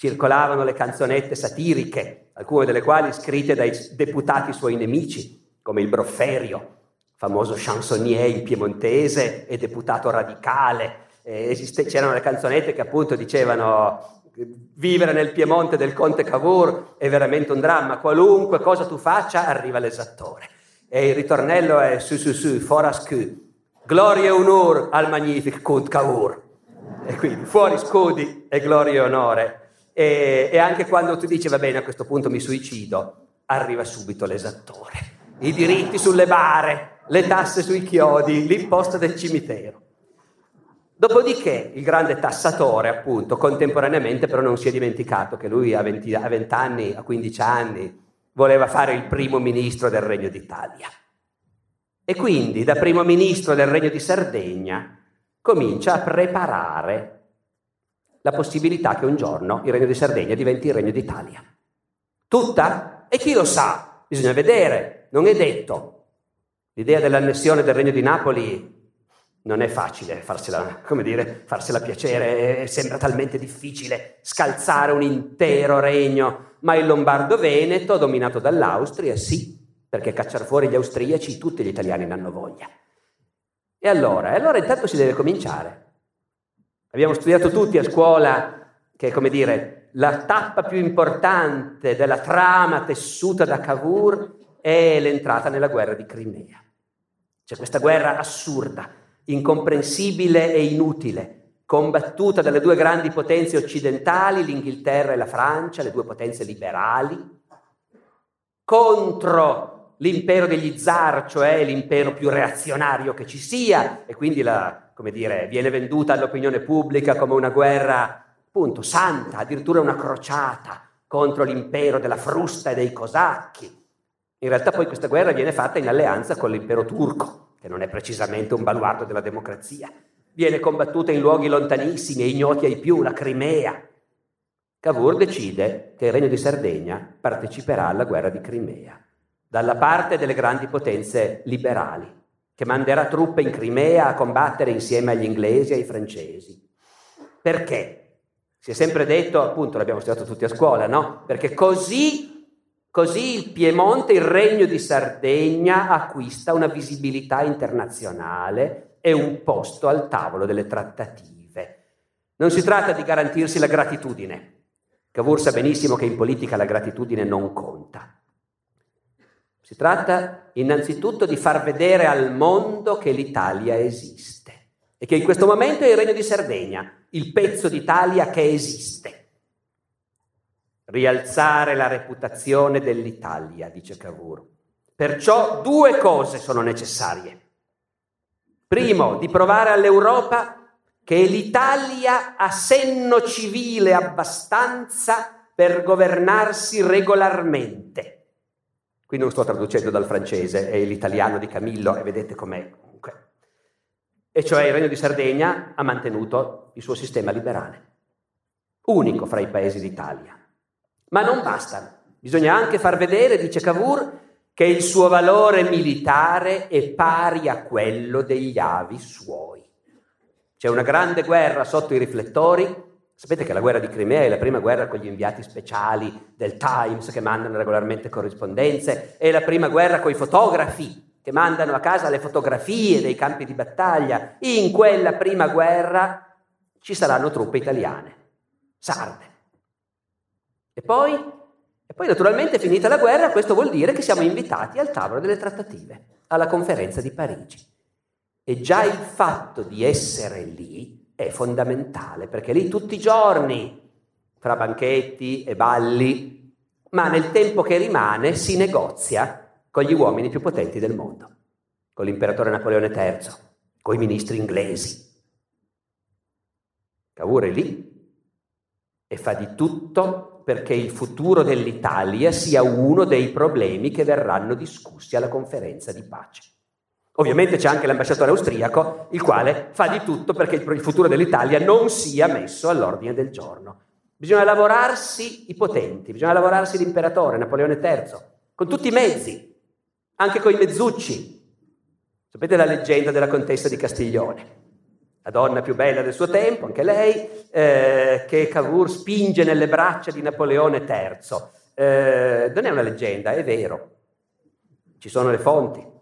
Circolavano le canzonette satiriche, alcune delle quali scritte dai deputati suoi nemici, come il Brofferio, famoso chansonnier piemontese e deputato radicale. Esiste, c'erano le canzonette che appunto dicevano vivere nel Piemonte del Conte Cavour è veramente un dramma, qualunque cosa tu faccia arriva l'esattore. E il ritornello è su su su, foras que, gloria e onore al magnific Conte Cavour. E quindi fuori scudi e gloria e onore. E, e anche quando tu dici va bene a questo punto mi suicido, arriva subito l'esattore. I diritti sulle bare, le tasse sui chiodi, l'imposta del cimitero. Dopodiché il grande tassatore, appunto, contemporaneamente però non si è dimenticato che lui a 20, a 20 anni, a 15 anni, voleva fare il primo ministro del Regno d'Italia. E quindi da primo ministro del Regno di Sardegna comincia a preparare la possibilità che un giorno il Regno di Sardegna diventi il Regno d'Italia. Tutta? E chi lo sa? Bisogna vedere, non è detto. L'idea dell'annessione del Regno di Napoli non è facile farsela, dire, farsela piacere, sembra talmente difficile scalzare un intero regno, ma il Lombardo-Veneto, dominato dall'Austria, sì, perché cacciare fuori gli austriaci tutti gli italiani ne hanno voglia. E allora? E allora intanto si deve cominciare. Abbiamo studiato tutti a scuola che, come dire, la tappa più importante della trama tessuta da Cavour è l'entrata nella guerra di Crimea. C'è questa guerra assurda, incomprensibile e inutile, combattuta dalle due grandi potenze occidentali, l'Inghilterra e la Francia, le due potenze liberali, contro l'impero degli zar, cioè l'impero più reazionario che ci sia, e quindi la, come dire, viene venduta all'opinione pubblica come una guerra, appunto, santa, addirittura una crociata contro l'impero della frusta e dei cosacchi. In realtà poi questa guerra viene fatta in alleanza con l'impero turco che non è precisamente un baluardo della democrazia. Viene combattuta in luoghi lontanissimi e ignoti ai più, la Crimea, Cavour decide che il Regno di Sardegna parteciperà alla guerra di Crimea, dalla parte delle grandi potenze liberali, che manderà truppe in Crimea a combattere insieme agli inglesi e ai francesi. Perché? Si è sempre detto, appunto, l'abbiamo studiato tutti a scuola, no? Perché così, così il Piemonte, il Regno di Sardegna, acquista una visibilità internazionale e un posto al tavolo delle trattative. Non si tratta di garantirsi la gratitudine. Cavour sa benissimo che in politica la gratitudine non conta. Si tratta innanzitutto di far vedere al mondo che l'Italia esiste e che in questo momento è il Regno di Sardegna, il pezzo d'Italia che esiste. Rialzare la reputazione dell'Italia, dice Cavour. Perciò due cose sono necessarie. Primo, di provare all'Europa che l'Italia ha senno civile abbastanza per governarsi regolarmente Qui non sto traducendo dal francese, è l'italiano di Camillo e vedete com'è comunque. E cioè il Regno di Sardegna ha mantenuto il suo sistema liberale, unico fra i paesi d'Italia. Ma non basta, bisogna anche far vedere, dice Cavour, che il suo valore militare è pari a quello degli avi suoi. C'è una grande guerra sotto i riflettori Sapete che la guerra di Crimea è la prima guerra con gli inviati speciali del Times che mandano regolarmente corrispondenze, è la prima guerra con i fotografi che mandano a casa le fotografie dei campi di battaglia. In quella prima guerra ci saranno truppe italiane, sarde. E poi, e poi naturalmente finita la guerra, questo vuol dire che siamo invitati al tavolo delle trattative, alla conferenza di Parigi. E già il fatto di essere lì è fondamentale, perché lì tutti i giorni, fra banchetti e balli, ma nel tempo che rimane si negozia con gli uomini più potenti del mondo, con l'imperatore Napoleone III, con i ministri inglesi. Cavour è lì e fa di tutto perché il futuro dell'Italia sia uno dei problemi che verranno discussi alla conferenza di pace. Ovviamente c'è anche l'ambasciatore austriaco, il quale fa di tutto perché il futuro dell'Italia non sia messo all'ordine del giorno. Bisogna lavorarsi i potenti, bisogna lavorarsi l'imperatore, Napoleone III, con tutti i mezzi, anche con i mezzucci. Sapete la leggenda della contessa di Castiglione? La donna più bella del suo tempo, anche lei, eh, che Cavour spinge nelle braccia di Napoleone III. Eh, non è una leggenda, è vero. Ci sono le fonti.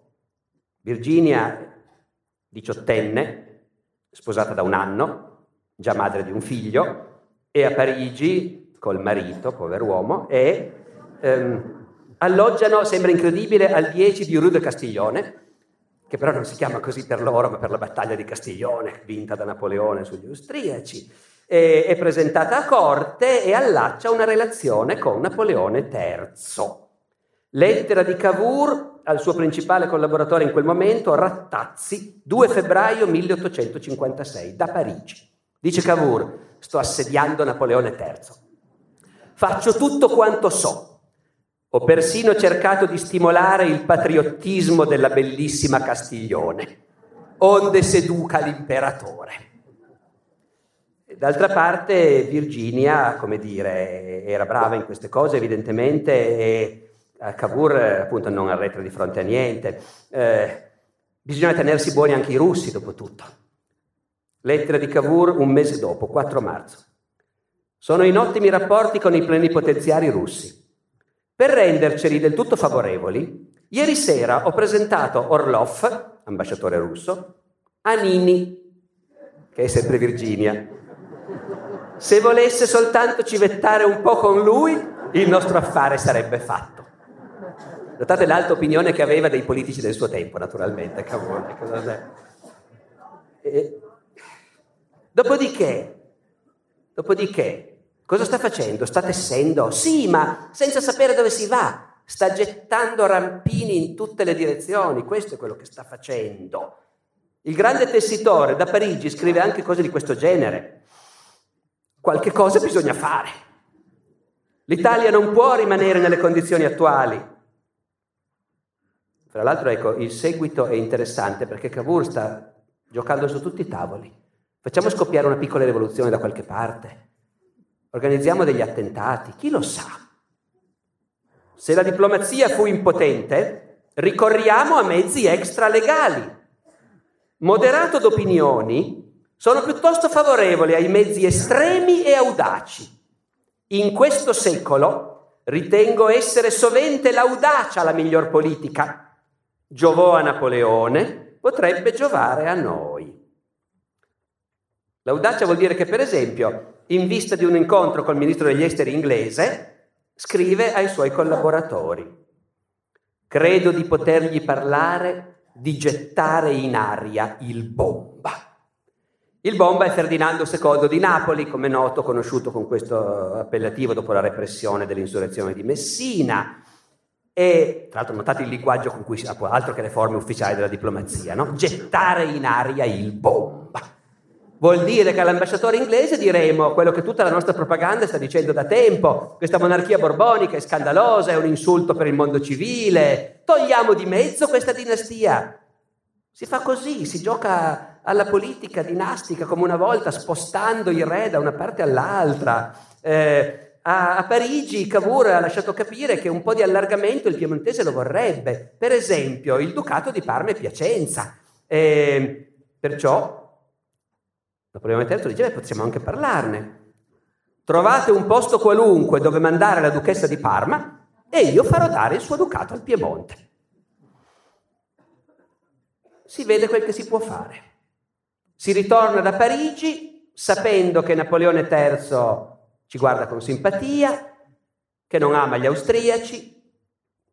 Virginia, diciottenne, sposata da un anno, già madre di un figlio, è a Parigi col marito, pover'uomo, e ehm, alloggiano, sembra incredibile, al 10 di Rue de Castiglione, che però non si chiama così per loro, ma per la battaglia di Castiglione, vinta da Napoleone sugli austriaci. E, è presentata a corte e allaccia una relazione con Napoleone III. Lettera di Cavour al suo principale collaboratore in quel momento, Rattazzi, 2 febbraio 1856, da Parigi. Dice Cavour, sto assediando Napoleone III. Faccio tutto quanto so. Ho persino cercato di stimolare il patriottismo della bellissima Castiglione, onde seduca l'imperatore. D'altra parte Virginia, come dire, era brava in queste cose evidentemente e Cavour appunto non arretra di fronte a niente. Eh, bisogna tenersi buoni anche i russi, dopo tutto. Lettera di Cavour un mese dopo, 4 marzo. Sono in ottimi rapporti con i plenipotenziari russi. Per renderceli del tutto favorevoli, ieri sera ho presentato Orlov, ambasciatore russo, a Nini, che è sempre Virginia. Se volesse soltanto civettare un po' con lui, il nostro affare sarebbe fatto. Notate l'alta opinione che aveva dei politici del suo tempo, naturalmente, Cavour. E... Dopodiché, dopodiché, cosa sta facendo? Sta tessendo? Sì, ma senza sapere dove si va. Sta gettando rampini in tutte le direzioni. Questo è quello che sta facendo. Il grande tessitore da Parigi scrive anche cose di questo genere. Qualche cosa bisogna fare. L'Italia non può rimanere nelle condizioni attuali. Tra l'altro, ecco, il seguito è interessante perché Cavour sta giocando su tutti i tavoli. Facciamo scoppiare una piccola rivoluzione da qualche parte. organizziamo degli attentati, chi lo sa? Se la diplomazia fu impotente, ricorriamo a mezzi extralegali. Moderato d'opinioni, sono piuttosto favorevole ai mezzi estremi e audaci. In questo secolo ritengo essere sovente l'audacia la miglior politica. Giovò a Napoleone, potrebbe giovare a noi. L'audacia vuol dire che, per esempio, in vista di un incontro col ministro degli esteri inglese, scrive ai suoi collaboratori, credo di potergli parlare di gettare in aria il bomba. Il bomba è Ferdinando II di Napoli, come noto, conosciuto con questo appellativo dopo la repressione dell'insurrezione di Messina. E tra l'altro notate il linguaggio con cui si altro che le forme ufficiali della diplomazia, no? Gettare in aria il bomba. Vuol dire che all'ambasciatore inglese diremo quello che tutta la nostra propaganda sta dicendo da tempo, questa monarchia borbonica è scandalosa, è un insulto per il mondo civile, togliamo di mezzo questa dinastia. Si fa così, si gioca alla politica dinastica come una volta, spostando i re da una parte all'altra. Eh, a, a, Parigi Cavour ha lasciato capire che un po' di allargamento il piemontese lo vorrebbe, per esempio il ducato di Parma e Piacenza. Eh, perciò Napoleone III dice, possiamo anche parlarne. Trovate un posto qualunque dove mandare la duchessa di Parma e io farò dare il suo ducato al Piemonte. Si vede quel che si può fare. Si ritorna da Parigi sapendo che Napoleone III ci guarda con simpatia, che non ama gli austriaci,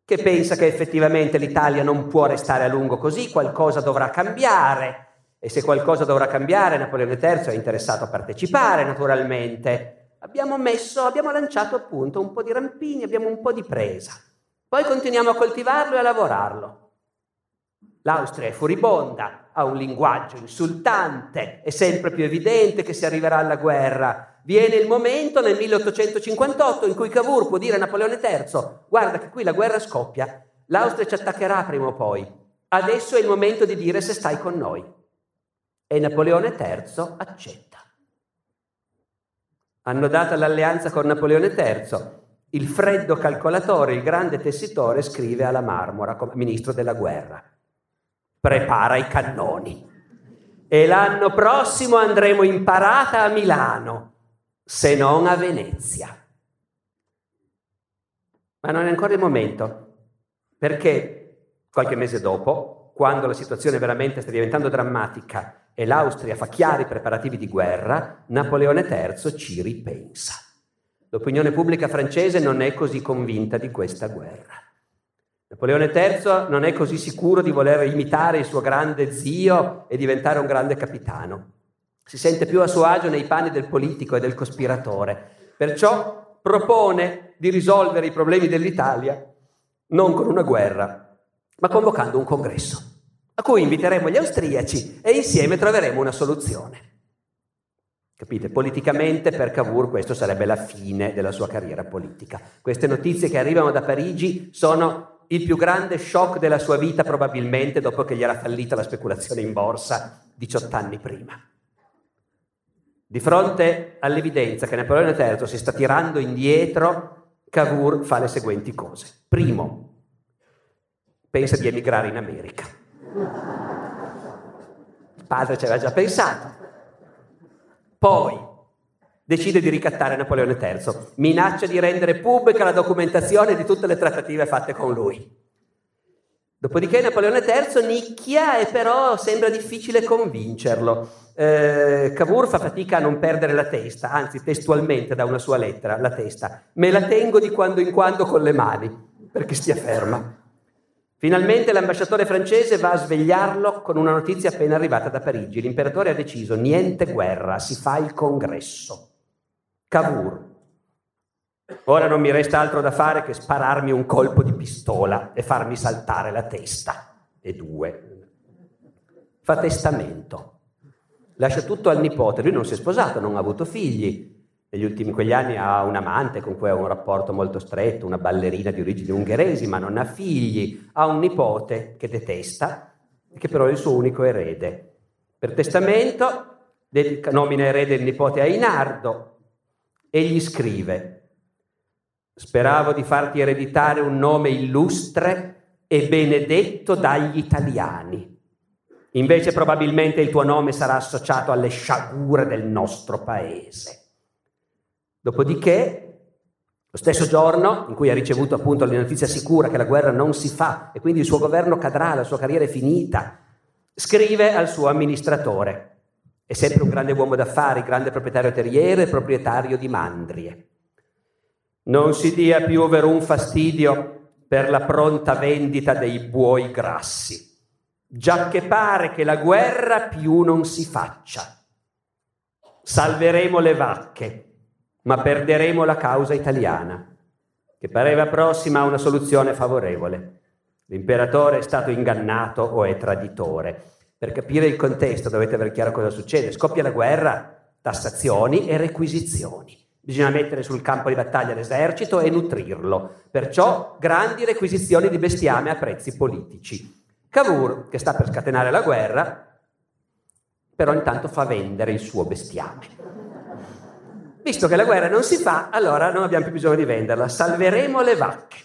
che pensa che effettivamente l'Italia non può restare a lungo così, qualcosa dovrà cambiare e se qualcosa dovrà cambiare Napoleone III è interessato a partecipare naturalmente. Abbiamo messo, abbiamo lanciato appunto un po' di rampini, abbiamo un po' di presa. Poi continuiamo a coltivarlo e a lavorarlo. L'Austria è furibonda, ha un linguaggio insultante, è sempre più evidente che si arriverà alla guerra. Viene il momento nel 1858 in cui Cavour può dire a Napoleone III, guarda che qui la guerra scoppia, l'Austria ci attaccherà prima o poi, adesso è il momento di dire se stai con noi. E Napoleone III accetta. Hanno dato l'alleanza con Napoleone III. Il freddo calcolatore, il grande tessitore, scrive alla Marmora, ministro della guerra prepara i cannoni. E l'anno prossimo andremo in parata a Milano, se non a Venezia. Ma non è ancora il momento, perché qualche mese dopo, quando la situazione veramente sta diventando drammatica e l'Austria fa chiari preparativi di guerra, Napoleone III ci ripensa. L'opinione pubblica francese non è così convinta di questa guerra. Napoleone III non è così sicuro di voler imitare il suo grande zio e diventare un grande capitano. Si sente più a suo agio nei panni del politico e del cospiratore. Perciò propone di risolvere i problemi dell'Italia non con una guerra, ma convocando un congresso, a cui inviteremo gli austriaci e insieme troveremo una soluzione. Capite? Politicamente per Cavour questo sarebbe la fine della sua carriera politica. Queste notizie che arrivano da Parigi sono il più grande shock della sua vita probabilmente dopo che gli era fallita la speculazione in borsa 18 anni prima. Di fronte all'evidenza che Napoleone III si sta tirando indietro, Cavour fa le seguenti cose. Primo, pensa di emigrare in America. Il padre ci aveva già pensato. Poi decide di ricattare Napoleone III, minaccia di rendere pubblica la documentazione di tutte le trattative fatte con lui. Dopodiché Napoleone III nicchia e però sembra difficile convincerlo. Eh, Cavour fa fatica a non perdere la testa, anzi testualmente da una sua lettera, la testa. Me la tengo di quando in quando con le mani, perché stia ferma. Finalmente l'ambasciatore francese va a svegliarlo con una notizia appena arrivata da Parigi. L'imperatore ha deciso niente guerra, si fa il congresso. Cavour. Ora non mi resta altro da fare che spararmi un colpo di pistola e farmi saltare la testa. E due. Fa testamento. Lascia tutto al nipote. Lui non si è sposato, non ha avuto figli. Negli ultimi quegli anni ha un amante con cui ha un rapporto molto stretto, una ballerina di origini ungheresi, ma non ha figli. Ha un nipote che detesta che però è il suo unico erede. Per testamento nomina erede il nipote Ainardo, e gli scrive, speravo di farti ereditare un nome illustre e benedetto dagli italiani. Invece probabilmente il tuo nome sarà associato alle sciagure del nostro paese. Dopodiché, lo stesso giorno in cui ha ricevuto appunto la notizia sicura che la guerra non si fa e quindi il suo governo cadrà, la sua carriera è finita, scrive al suo amministratore. È sempre un grande uomo d'affari, grande proprietario terriero e proprietario di mandrie. Non si dia più over un fastidio per la pronta vendita dei buoi grassi già che pare che la guerra più non si faccia. Salveremo le vacche, ma perderemo la causa italiana, che pareva prossima a una soluzione favorevole. L'imperatore è stato ingannato o è traditore. Per capire il contesto dovete aver chiaro cosa succede. Scoppia la guerra, tassazioni e requisizioni. Bisogna mettere sul campo di battaglia l'esercito e nutrirlo. Perciò grandi requisizioni di bestiame a prezzi politici. Cavour, che sta per scatenare la guerra, però intanto fa vendere il suo bestiame. Visto che la guerra non si fa, allora non abbiamo più bisogno di venderla, salveremo le vacche.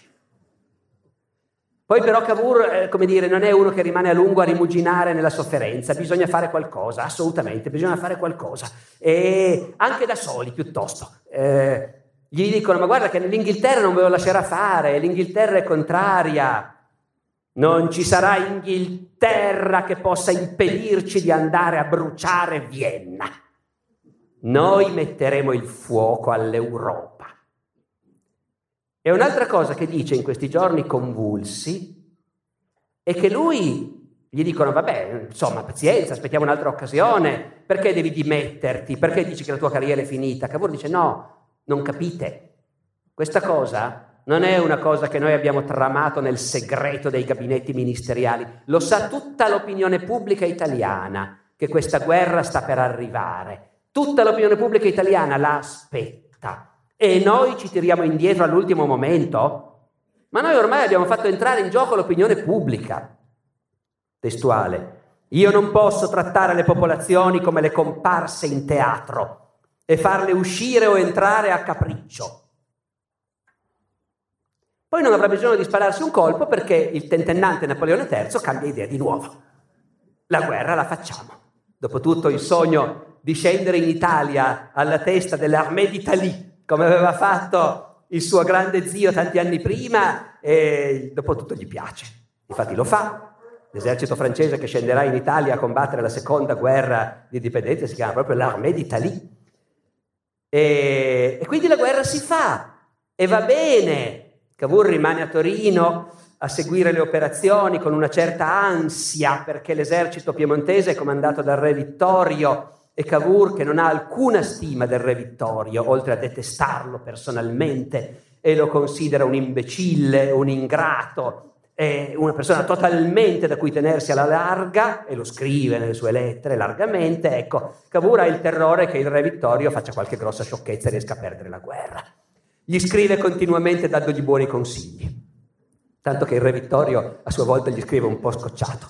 Poi però Cavour, eh, come dire, non è uno che rimane a lungo a rimuginare nella sofferenza, bisogna fare qualcosa, assolutamente, bisogna fare qualcosa. E anche da soli piuttosto. Eh, gli dicono, ma guarda che l'Inghilterra non ve lo lascerà fare, l'Inghilterra è contraria, non ci sarà Inghilterra che possa impedirci di andare a bruciare Vienna. Noi metteremo il fuoco all'Europa. E un'altra cosa che dice in questi giorni convulsi è che lui gli dicono, vabbè, insomma, pazienza, aspettiamo un'altra occasione, perché devi dimetterti? Perché dici che la tua carriera è finita? Cavour dice, no, non capite. Questa cosa non è una cosa che noi abbiamo tramato nel segreto dei gabinetti ministeriali, lo sa tutta l'opinione pubblica italiana che questa guerra sta per arrivare. Tutta l'opinione pubblica italiana la aspetta e noi ci tiriamo indietro all'ultimo momento? Ma noi ormai abbiamo fatto entrare in gioco l'opinione pubblica. Testuale. Io non posso trattare le popolazioni come le comparse in teatro e farle uscire o entrare a capriccio. Poi non avrà bisogno di spararsi un colpo perché il tentennante Napoleone III cambia idea di nuovo. La guerra la facciamo. Dopotutto il sogno di scendere in Italia alla testa dell'Armée d'Italie, come aveva fatto il suo grande zio tanti anni prima, e dopotutto gli piace. Infatti lo fa. L'esercito francese che scenderà in Italia a combattere la seconda guerra di indipendenza si chiama proprio l'Armée d'Italie. E, e quindi la guerra si fa e va bene, Cavour rimane a Torino a seguire le operazioni con una certa ansia perché l'esercito piemontese comandato dal re Vittorio e Cavour che non ha alcuna stima del re Vittorio, oltre a detestarlo personalmente e lo considera un imbecille, un ingrato, una persona totalmente da cui tenersi alla larga, e lo scrive nelle sue lettere largamente, ecco, Cavour ha il terrore che il re Vittorio faccia qualche grossa sciocchezza e riesca a perdere la guerra. Gli scrive continuamente dandogli buoni consigli. Tanto che il re Vittorio a sua volta gli scrive un po' scocciato,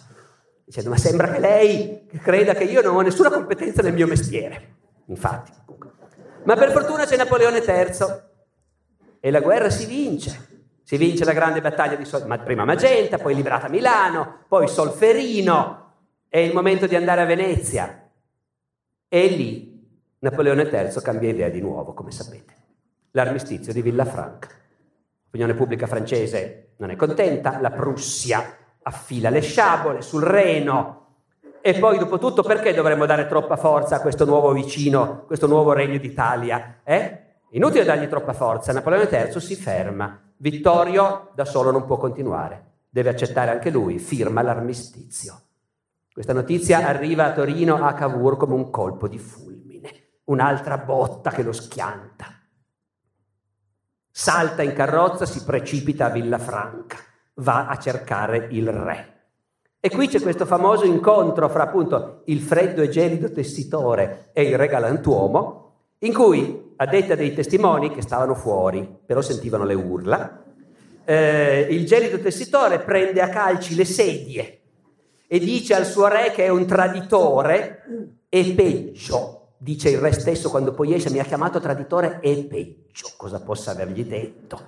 dicendo ma sembra che lei creda che io non ho nessuna competenza nel mio mestiere. Infatti. Ma per fortuna c'è Napoleone III e la guerra si vince. Si vince la grande battaglia di Sol- prima Magenta, poi liberata Milano, poi Solferino, è il momento di andare a Venezia. E lì Napoleone III cambia idea di nuovo, come sapete l'armistizio di Villafranca. L'opinione pubblica francese non è contenta, la Prussia affila le sciabole sul Reno e poi dopo tutto perché dovremmo dare troppa forza a questo nuovo vicino, questo nuovo regno d'Italia? Eh? Inutile dargli troppa forza, Napoleone III si ferma, Vittorio da solo non può continuare, deve accettare anche lui, firma l'armistizio. Questa notizia arriva a Torino a Cavour come un colpo di fulmine, un'altra botta che lo schianta salta in carrozza, si precipita a Villafranca, va a cercare il re. E qui c'è questo famoso incontro fra appunto il freddo e gelido tessitore e il re galantuomo, in cui, a detta dei testimoni che stavano fuori, però sentivano le urla, eh, il gelido tessitore prende a calci le sedie e dice al suo re che è un traditore e peggio, dice il re stesso quando poi esce, mi ha chiamato traditore e peggio, cosa possa avergli detto.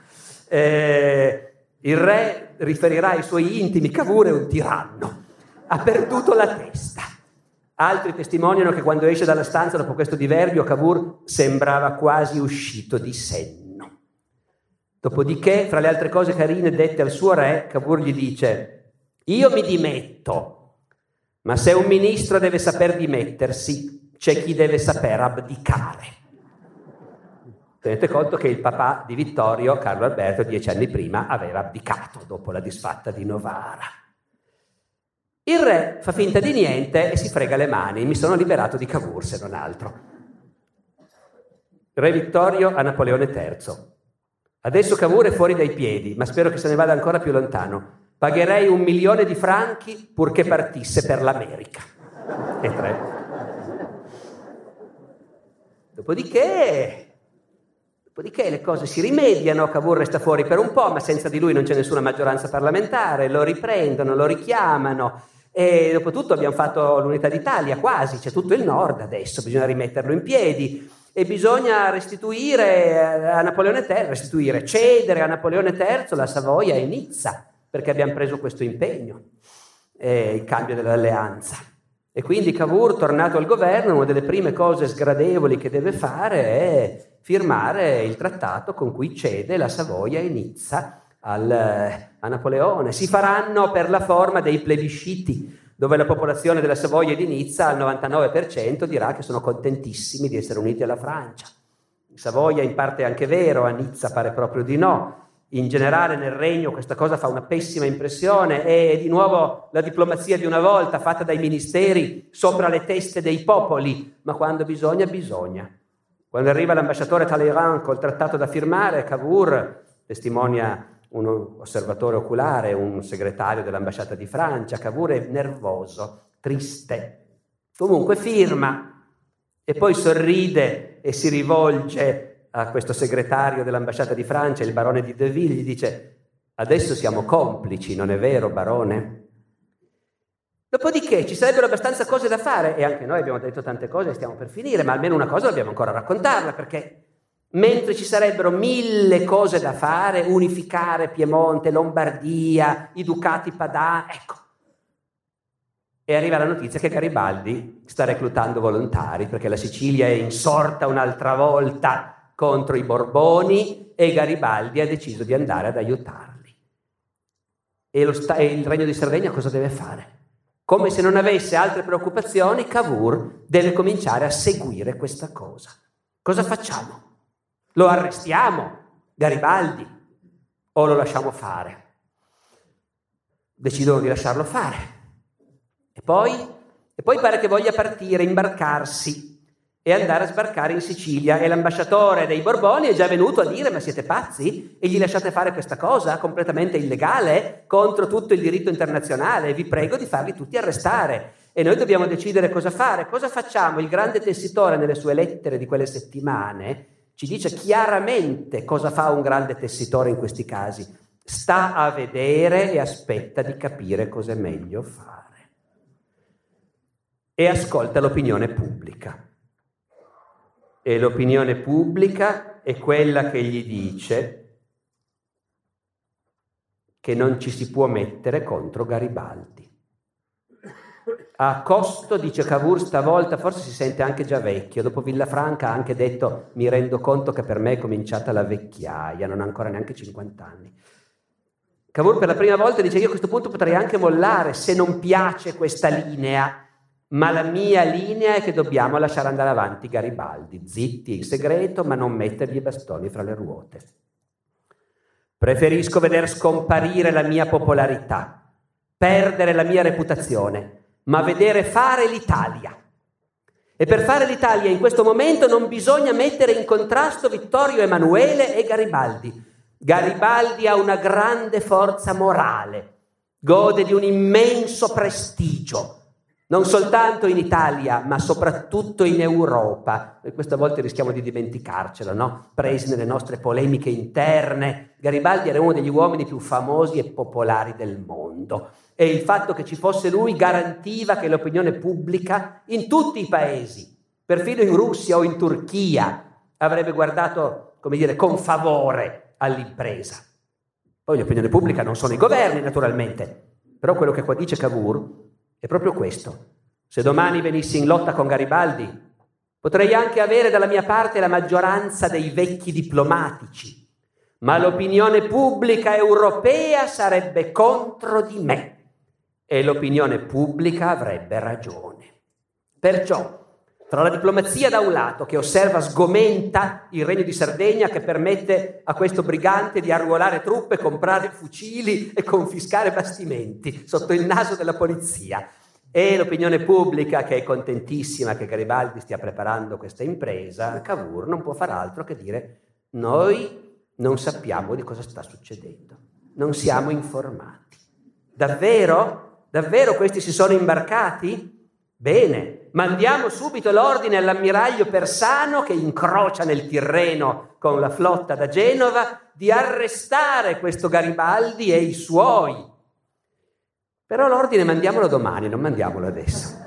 Eh, il re riferirà ai suoi intimi, Cavour è un tiranno, ha perduto la testa. Altri testimoniano che quando esce dalla stanza dopo questo diverbio Cavour sembrava quasi uscito di senno. Dopodiché, fra le altre cose carine dette al suo re, Cavour gli dice, io mi dimetto, ma se un ministro deve saper dimettersi, c'è chi deve saper abdicare. Tenete conto che il papà di Vittorio, Carlo Alberto, dieci anni prima aveva abdicato dopo la disfatta di Novara. Il re fa finta di niente e si frega le mani. Mi sono liberato di Cavour, se non altro. Re Vittorio a Napoleone III. Adesso Cavour è fuori dai piedi, ma spero che se ne vada ancora più lontano. Pagherei un milione di franchi purché partisse per l'America. E tre. Dopodiché, dopodiché le cose si rimediano, Cavour resta fuori per un po', ma senza di lui non c'è nessuna maggioranza parlamentare, lo riprendono, lo richiamano. E dopo tutto abbiamo fatto l'unità d'Italia quasi, c'è tutto il nord adesso, bisogna rimetterlo in piedi e bisogna restituire a Napoleone III, restituire, cedere a Napoleone III la Savoia e Nizza, perché abbiamo preso questo impegno, eh, il cambio dell'alleanza. E quindi Cavour, tornato al governo, una delle prime cose sgradevoli che deve fare è firmare il trattato con cui cede la Savoia e Nizza al, a Napoleone. Si faranno per la forma dei plebisciti, dove la popolazione della Savoia e di Nizza al 99% dirà che sono contentissimi di essere uniti alla Francia. In Savoia in parte è anche vero, a Nizza pare proprio di no. In generale nel regno questa cosa fa una pessima impressione e di nuovo la diplomazia di una volta fatta dai ministeri sopra le teste dei popoli, ma quando bisogna, bisogna. Quando arriva l'ambasciatore Talleyrand col trattato da firmare, Cavour testimonia un osservatore oculare, un segretario dell'ambasciata di Francia, Cavour è nervoso, triste. Comunque firma e poi sorride e si rivolge a questo segretario dell'ambasciata di Francia, il barone di Deville, gli dice adesso siamo complici, non è vero barone? Dopodiché ci sarebbero abbastanza cose da fare e anche noi abbiamo detto tante cose e stiamo per finire, ma almeno una cosa dobbiamo ancora raccontarla perché mentre ci sarebbero mille cose da fare, unificare Piemonte, Lombardia, i ducati padani, ecco. E arriva la notizia che Garibaldi sta reclutando volontari perché la Sicilia è insorta un'altra volta contro i Borboni e Garibaldi ha deciso di andare ad aiutarli. E, sta- e il Regno di Sardegna cosa deve fare? Come se non avesse altre preoccupazioni, Cavour deve cominciare a seguire questa cosa. Cosa facciamo? Lo arrestiamo, Garibaldi, o lo lasciamo fare? Decidono di lasciarlo fare. E poi, e poi pare che voglia partire, imbarcarsi e andare a sbarcare in Sicilia. E l'ambasciatore dei Borboni è già venuto a dire: Ma siete pazzi? E gli lasciate fare questa cosa completamente illegale contro tutto il diritto internazionale? Vi prego di farli tutti arrestare. E noi dobbiamo decidere cosa fare. Cosa facciamo? Il grande tessitore, nelle sue lettere di quelle settimane, ci dice chiaramente cosa fa un grande tessitore in questi casi. Sta a vedere e aspetta di capire cosa è meglio fare. E ascolta l'opinione pubblica. E l'opinione pubblica è quella che gli dice che non ci si può mettere contro Garibaldi a costo, dice Cavour, stavolta forse si sente anche già vecchio. Dopo Villafranca ha anche detto mi rendo conto che per me è cominciata la vecchiaia, non ha ancora neanche 50 anni. Cavour per la prima volta dice io a questo punto potrei anche mollare se non piace questa linea, ma la mia linea è che dobbiamo lasciare andare avanti Garibaldi, zitti in segreto, ma non mettergli i bastoni fra le ruote. Preferisco veder scomparire la mia popolarità, perdere la mia reputazione ma vedere fare l'Italia. E per fare l'Italia in questo momento non bisogna mettere in contrasto Vittorio Emanuele e Garibaldi. Garibaldi ha una grande forza morale, gode di un immenso prestigio, non soltanto in Italia, ma soprattutto in Europa. E questa volta rischiamo di dimenticarcelo, no? Presi nelle nostre polemiche interne. Garibaldi era uno degli uomini più famosi e popolari del mondo e il fatto che ci fosse lui garantiva che l'opinione pubblica in tutti i paesi, perfino in Russia o in Turchia avrebbe guardato, come dire, con favore all'impresa. Poi l'opinione pubblica non sono i governi, naturalmente, però quello che qua dice Cavour è proprio questo. Se domani venissi in lotta con Garibaldi, potrei anche avere dalla mia parte la maggioranza dei vecchi diplomatici, ma l'opinione pubblica europea sarebbe contro di me e l'opinione pubblica avrebbe ragione. Perciò tra la diplomazia da un lato, che osserva sgomenta il regno di Sardegna, che permette a questo brigante di arruolare truppe, comprare fucili e confiscare bastimenti sotto il naso della polizia, e l'opinione pubblica che è contentissima che Garibaldi stia preparando questa impresa, Cavour non può far altro che dire noi non sappiamo di cosa sta succedendo, non siamo informati. Davvero? Davvero questi si sono imbarcati? Bene, mandiamo subito l'ordine all'ammiraglio Persano che incrocia nel Tirreno con la flotta da Genova di arrestare questo Garibaldi e i suoi. Però l'ordine mandiamolo domani, non mandiamolo adesso.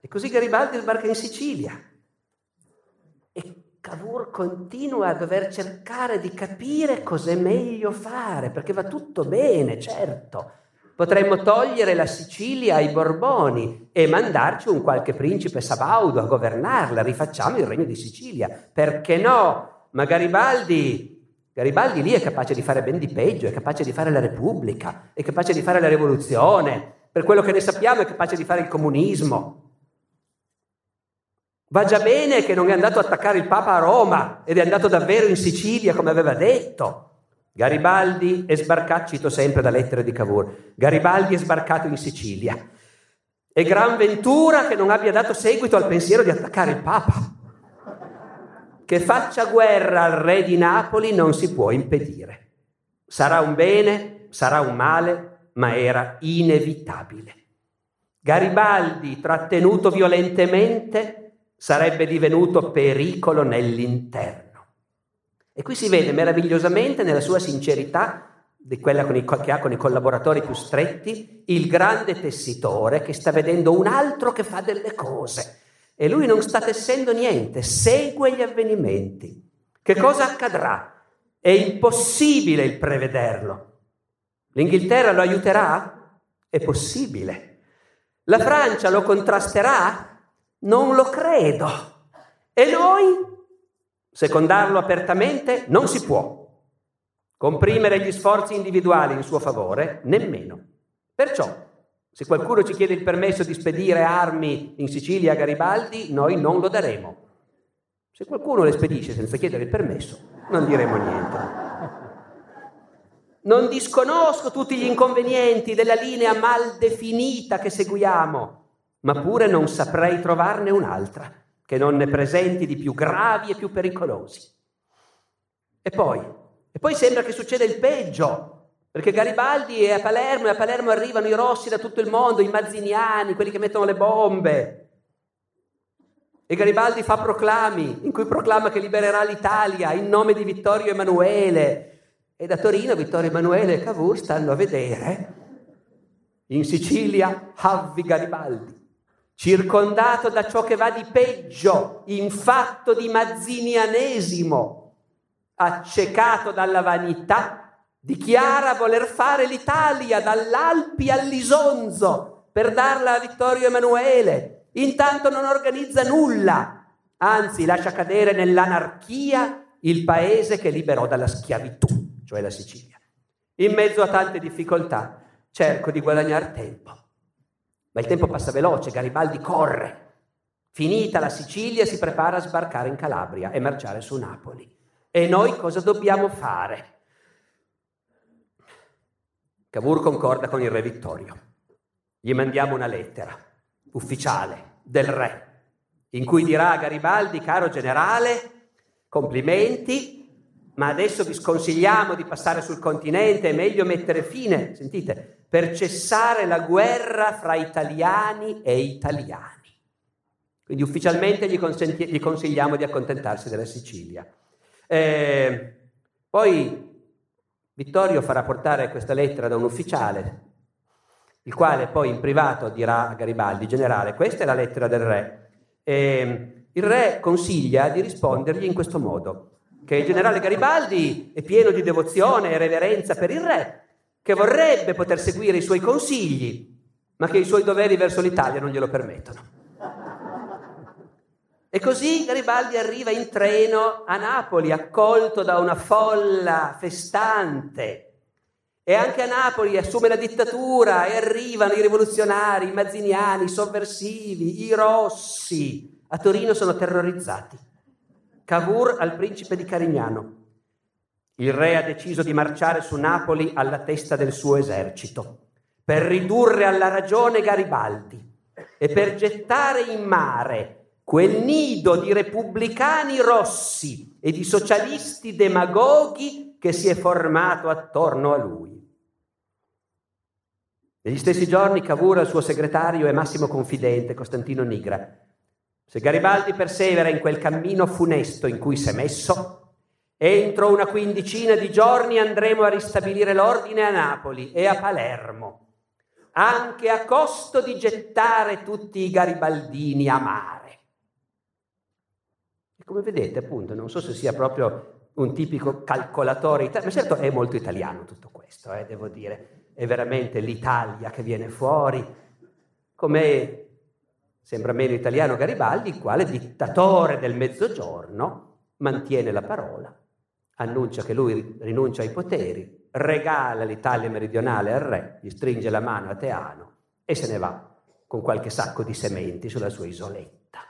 E così Garibaldi sbarca in Sicilia. E Cavour continua a dover cercare di capire cos'è meglio fare, perché va tutto bene, certo Potremmo togliere la Sicilia ai Borboni e mandarci un qualche principe sabaudo a governarla, rifacciamo il regno di Sicilia. Perché no? Ma Garibaldi, Garibaldi lì è capace di fare ben di peggio, è capace di fare la Repubblica, è capace di fare la rivoluzione, per quello che ne sappiamo è capace di fare il comunismo. Va già bene che non è andato a attaccare il Papa a Roma ed è andato davvero in Sicilia come aveva detto. Garibaldi è sbarcato, cito sempre da lettere di Cavour, Garibaldi è sbarcato in Sicilia. E gran ventura che non abbia dato seguito al pensiero di attaccare il Papa. Che faccia guerra al re di Napoli non si può impedire. Sarà un bene, sarà un male, ma era inevitabile. Garibaldi, trattenuto violentemente, sarebbe divenuto pericolo nell'interno. E qui si vede meravigliosamente nella sua sincerità, di quella i, che ha con i collaboratori più stretti, il grande tessitore che sta vedendo un altro che fa delle cose. E lui non sta tessendo niente, segue gli avvenimenti. Che cosa accadrà? È impossibile il prevederlo. L'Inghilterra lo aiuterà? È possibile. La Francia lo contrasterà? Non lo credo. E noi Secondarlo apertamente non si può. Comprimere gli sforzi individuali in suo favore nemmeno. Perciò, se qualcuno ci chiede il permesso di spedire armi in Sicilia a Garibaldi, noi non lo daremo. Se qualcuno le spedisce senza chiedere il permesso, non diremo niente. Non disconosco tutti gli inconvenienti della linea mal definita che seguiamo, ma pure non saprei trovarne un'altra che non ne presenti di più gravi e più pericolosi. E poi, e poi sembra che succeda il peggio, perché Garibaldi è a Palermo e a Palermo arrivano i rossi da tutto il mondo, i mazziniani, quelli che mettono le bombe. E Garibaldi fa proclami in cui proclama che libererà l'Italia in nome di Vittorio Emanuele. E da Torino Vittorio Emanuele e Cavour stanno a vedere in Sicilia Havvi Garibaldi circondato da ciò che va di peggio, infatto di mazzinianesimo, accecato dalla vanità, dichiara voler fare l'Italia dall'Alpi all'Isonzo per darla a Vittorio Emanuele. Intanto non organizza nulla, anzi lascia cadere nell'anarchia il paese che liberò dalla schiavitù, cioè la Sicilia. In mezzo a tante difficoltà cerco di guadagnare tempo ma il tempo passa veloce, Garibaldi corre. Finita la Sicilia si prepara a sbarcare in Calabria e marciare su Napoli. E noi cosa dobbiamo fare? Cavour concorda con il re Vittorio. Gli mandiamo una lettera ufficiale del re in cui dirà a Garibaldi, caro generale, complimenti, ma adesso vi sconsigliamo di passare sul continente, è meglio mettere fine, sentite, per cessare la guerra fra italiani e italiani. Quindi ufficialmente gli, consenti- gli consigliamo di accontentarsi della Sicilia. Eh, poi Vittorio farà portare questa lettera da un ufficiale il quale poi in privato dirà a Garibaldi, generale, questa è la lettera del re. E il re consiglia di rispondergli in questo modo, che il generale Garibaldi è pieno di devozione e reverenza per il re, che vorrebbe poter seguire i suoi consigli, ma che i suoi doveri verso l'Italia non glielo permettono. E così Garibaldi arriva in treno a Napoli, accolto da una folla festante, e anche a Napoli assume la dittatura e arrivano i rivoluzionari, i mazziniani, i sovversivi, i rossi. A Torino sono terrorizzati. Cavour al principe di Carignano. Il re ha deciso di marciare su Napoli alla testa del suo esercito per ridurre alla ragione Garibaldi e per gettare in mare quel nido di repubblicani rossi e di socialisti demagoghi che si è formato attorno a lui. Negli stessi giorni Cavour al suo segretario e massimo confidente, Costantino Nigra. Se Garibaldi persevera in quel cammino funesto in cui si è messo, entro una quindicina di giorni andremo a ristabilire l'ordine a Napoli e a Palermo, anche a costo di gettare tutti i garibaldini a mare. E come vedete, appunto, non so se sia proprio un tipico calcolatore italiano, ma certo è molto italiano tutto questo, eh, devo dire. È veramente l'Italia che viene fuori, come sembra meno italiano Garibaldi, quale dittatore del mezzogiorno mantiene la parola, annuncia che lui rinuncia ai poteri, regala l'Italia meridionale al re, gli stringe la mano a Teano e se ne va con qualche sacco di sementi sulla sua isoletta.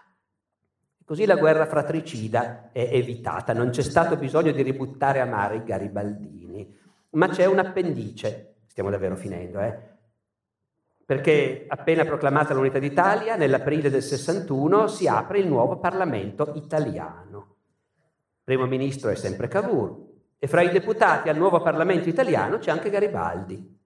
Così la guerra fratricida è evitata, non c'è stato bisogno di ributtare a mare i garibaldini, ma c'è un appendice stiamo davvero finendo, eh? perché appena proclamata l'unità d'Italia, nell'aprile del 61 si apre il nuovo Parlamento italiano. Primo ministro è sempre Cavour e fra i deputati al nuovo Parlamento italiano c'è anche Garibaldi,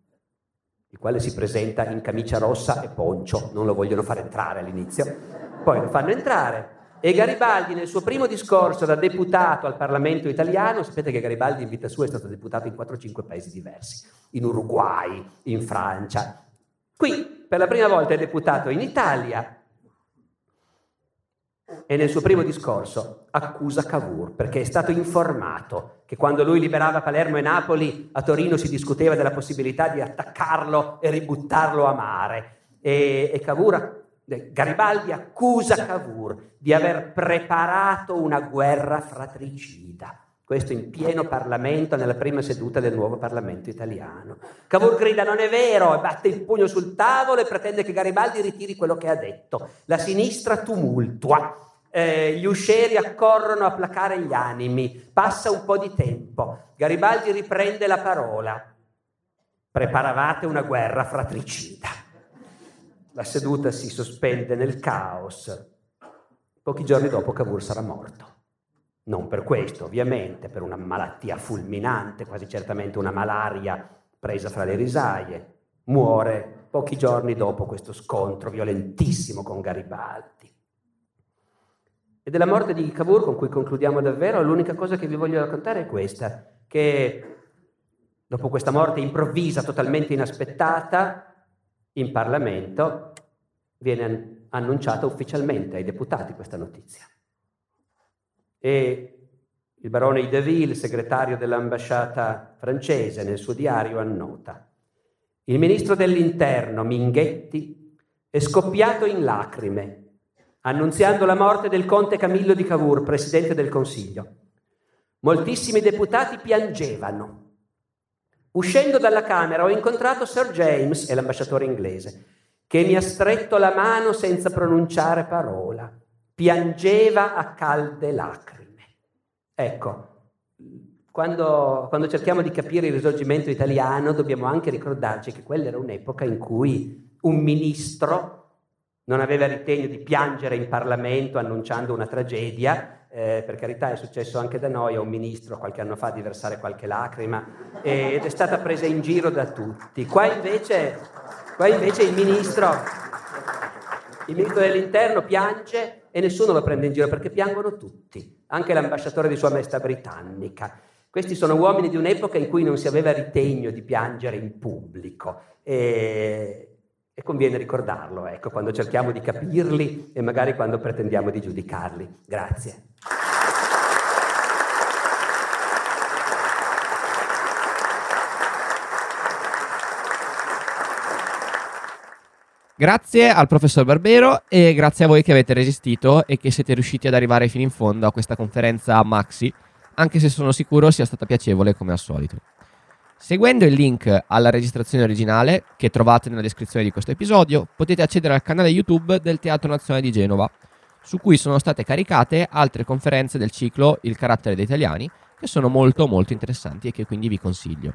il quale si presenta in camicia rossa e poncio, non lo vogliono fare entrare all'inizio, poi lo fanno entrare e Garibaldi nel suo primo discorso da deputato al Parlamento italiano, sapete che Garibaldi in vita sua è stato deputato in 4-5 paesi diversi, in Uruguay, in Francia. Qui per la prima volta è deputato in Italia e nel suo primo discorso accusa Cavour perché è stato informato che quando lui liberava Palermo e Napoli a Torino si discuteva della possibilità di attaccarlo e ributtarlo a mare e, e Cavour Garibaldi accusa Cavour di aver preparato una guerra fratricida. Questo in pieno Parlamento, nella prima seduta del nuovo Parlamento italiano. Cavour grida non è vero, batte il pugno sul tavolo e pretende che Garibaldi ritiri quello che ha detto. La sinistra tumultua. Eh, gli uscieri accorrono a placare gli animi. Passa un po' di tempo. Garibaldi riprende la parola. Preparavate una guerra fratricida. La seduta si sospende nel caos. Pochi giorni dopo Cavour sarà morto. Non per questo, ovviamente, per una malattia fulminante, quasi certamente una malaria presa fra le risaie. Muore pochi giorni dopo questo scontro violentissimo con Garibaldi. E della morte di Cavour, con cui concludiamo davvero, l'unica cosa che vi voglio raccontare è questa, che dopo questa morte improvvisa, totalmente inaspettata, in Parlamento viene annunciata ufficialmente ai deputati questa notizia. E il barone Ideville, segretario dell'ambasciata francese, nel suo diario annota il ministro dell'interno Minghetti è scoppiato in lacrime annunziando la morte del conte Camillo di Cavour, presidente del Consiglio. Moltissimi deputati piangevano Uscendo dalla Camera ho incontrato Sir James, è l'ambasciatore inglese, che mi ha stretto la mano senza pronunciare parola. Piangeva a calde lacrime. Ecco, quando, quando, cerchiamo di capire il risorgimento italiano dobbiamo anche ricordarci che quella era un'epoca in cui un ministro non aveva ritegno di piangere in Parlamento annunciando una tragedia, eh, per carità è successo anche da noi a un ministro qualche anno fa di versare qualche lacrima ed è stata presa in giro da tutti. Qua invece, qua invece il, ministro, il ministro dell'interno piange e nessuno lo prende in giro perché piangono tutti, anche l'ambasciatore di Sua Maestà britannica. Questi sono uomini di un'epoca in cui non si aveva ritegno di piangere in pubblico e, E conviene ricordarlo, ecco, quando cerchiamo di capirli e magari quando pretendiamo di giudicarli. Grazie. Grazie al professor Barbero e grazie a voi che avete resistito e che siete riusciti ad arrivare fino in fondo a questa conferenza Maxi, anche se sono sicuro sia stata piacevole come al solito. Seguendo il link alla registrazione originale, che trovate nella descrizione di questo episodio, potete accedere al canale YouTube del Teatro Nazionale di Genova, su cui sono state caricate altre conferenze del ciclo Il carattere dei italiani, che sono molto molto interessanti e che quindi vi consiglio.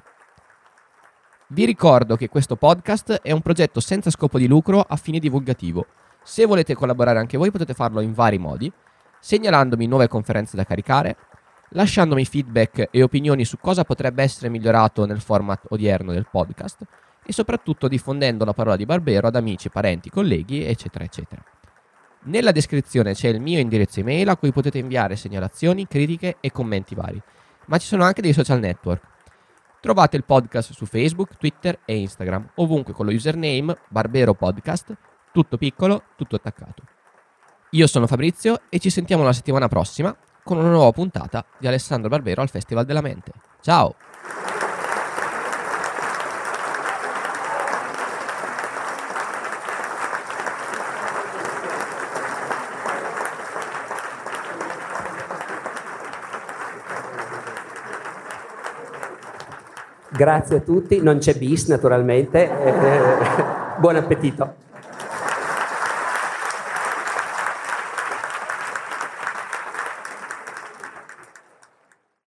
Vi ricordo che questo podcast è un progetto senza scopo di lucro a fine divulgativo. Se volete collaborare anche voi potete farlo in vari modi, segnalandomi nuove conferenze da caricare, lasciandomi feedback e opinioni su cosa potrebbe essere migliorato nel format odierno del podcast e soprattutto diffondendo la parola di Barbero ad amici, parenti, colleghi, eccetera, eccetera. Nella descrizione c'è il mio indirizzo email a cui potete inviare segnalazioni, critiche e commenti vari, ma ci sono anche dei social network. Trovate il podcast su Facebook, Twitter e Instagram, ovunque con lo username Barbero Podcast, tutto piccolo, tutto attaccato. Io sono Fabrizio e ci sentiamo la settimana prossima con una nuova puntata di Alessandro Barbero al Festival della Mente. Ciao! Grazie a tutti, non c'è bis naturalmente. Eh, buon appetito.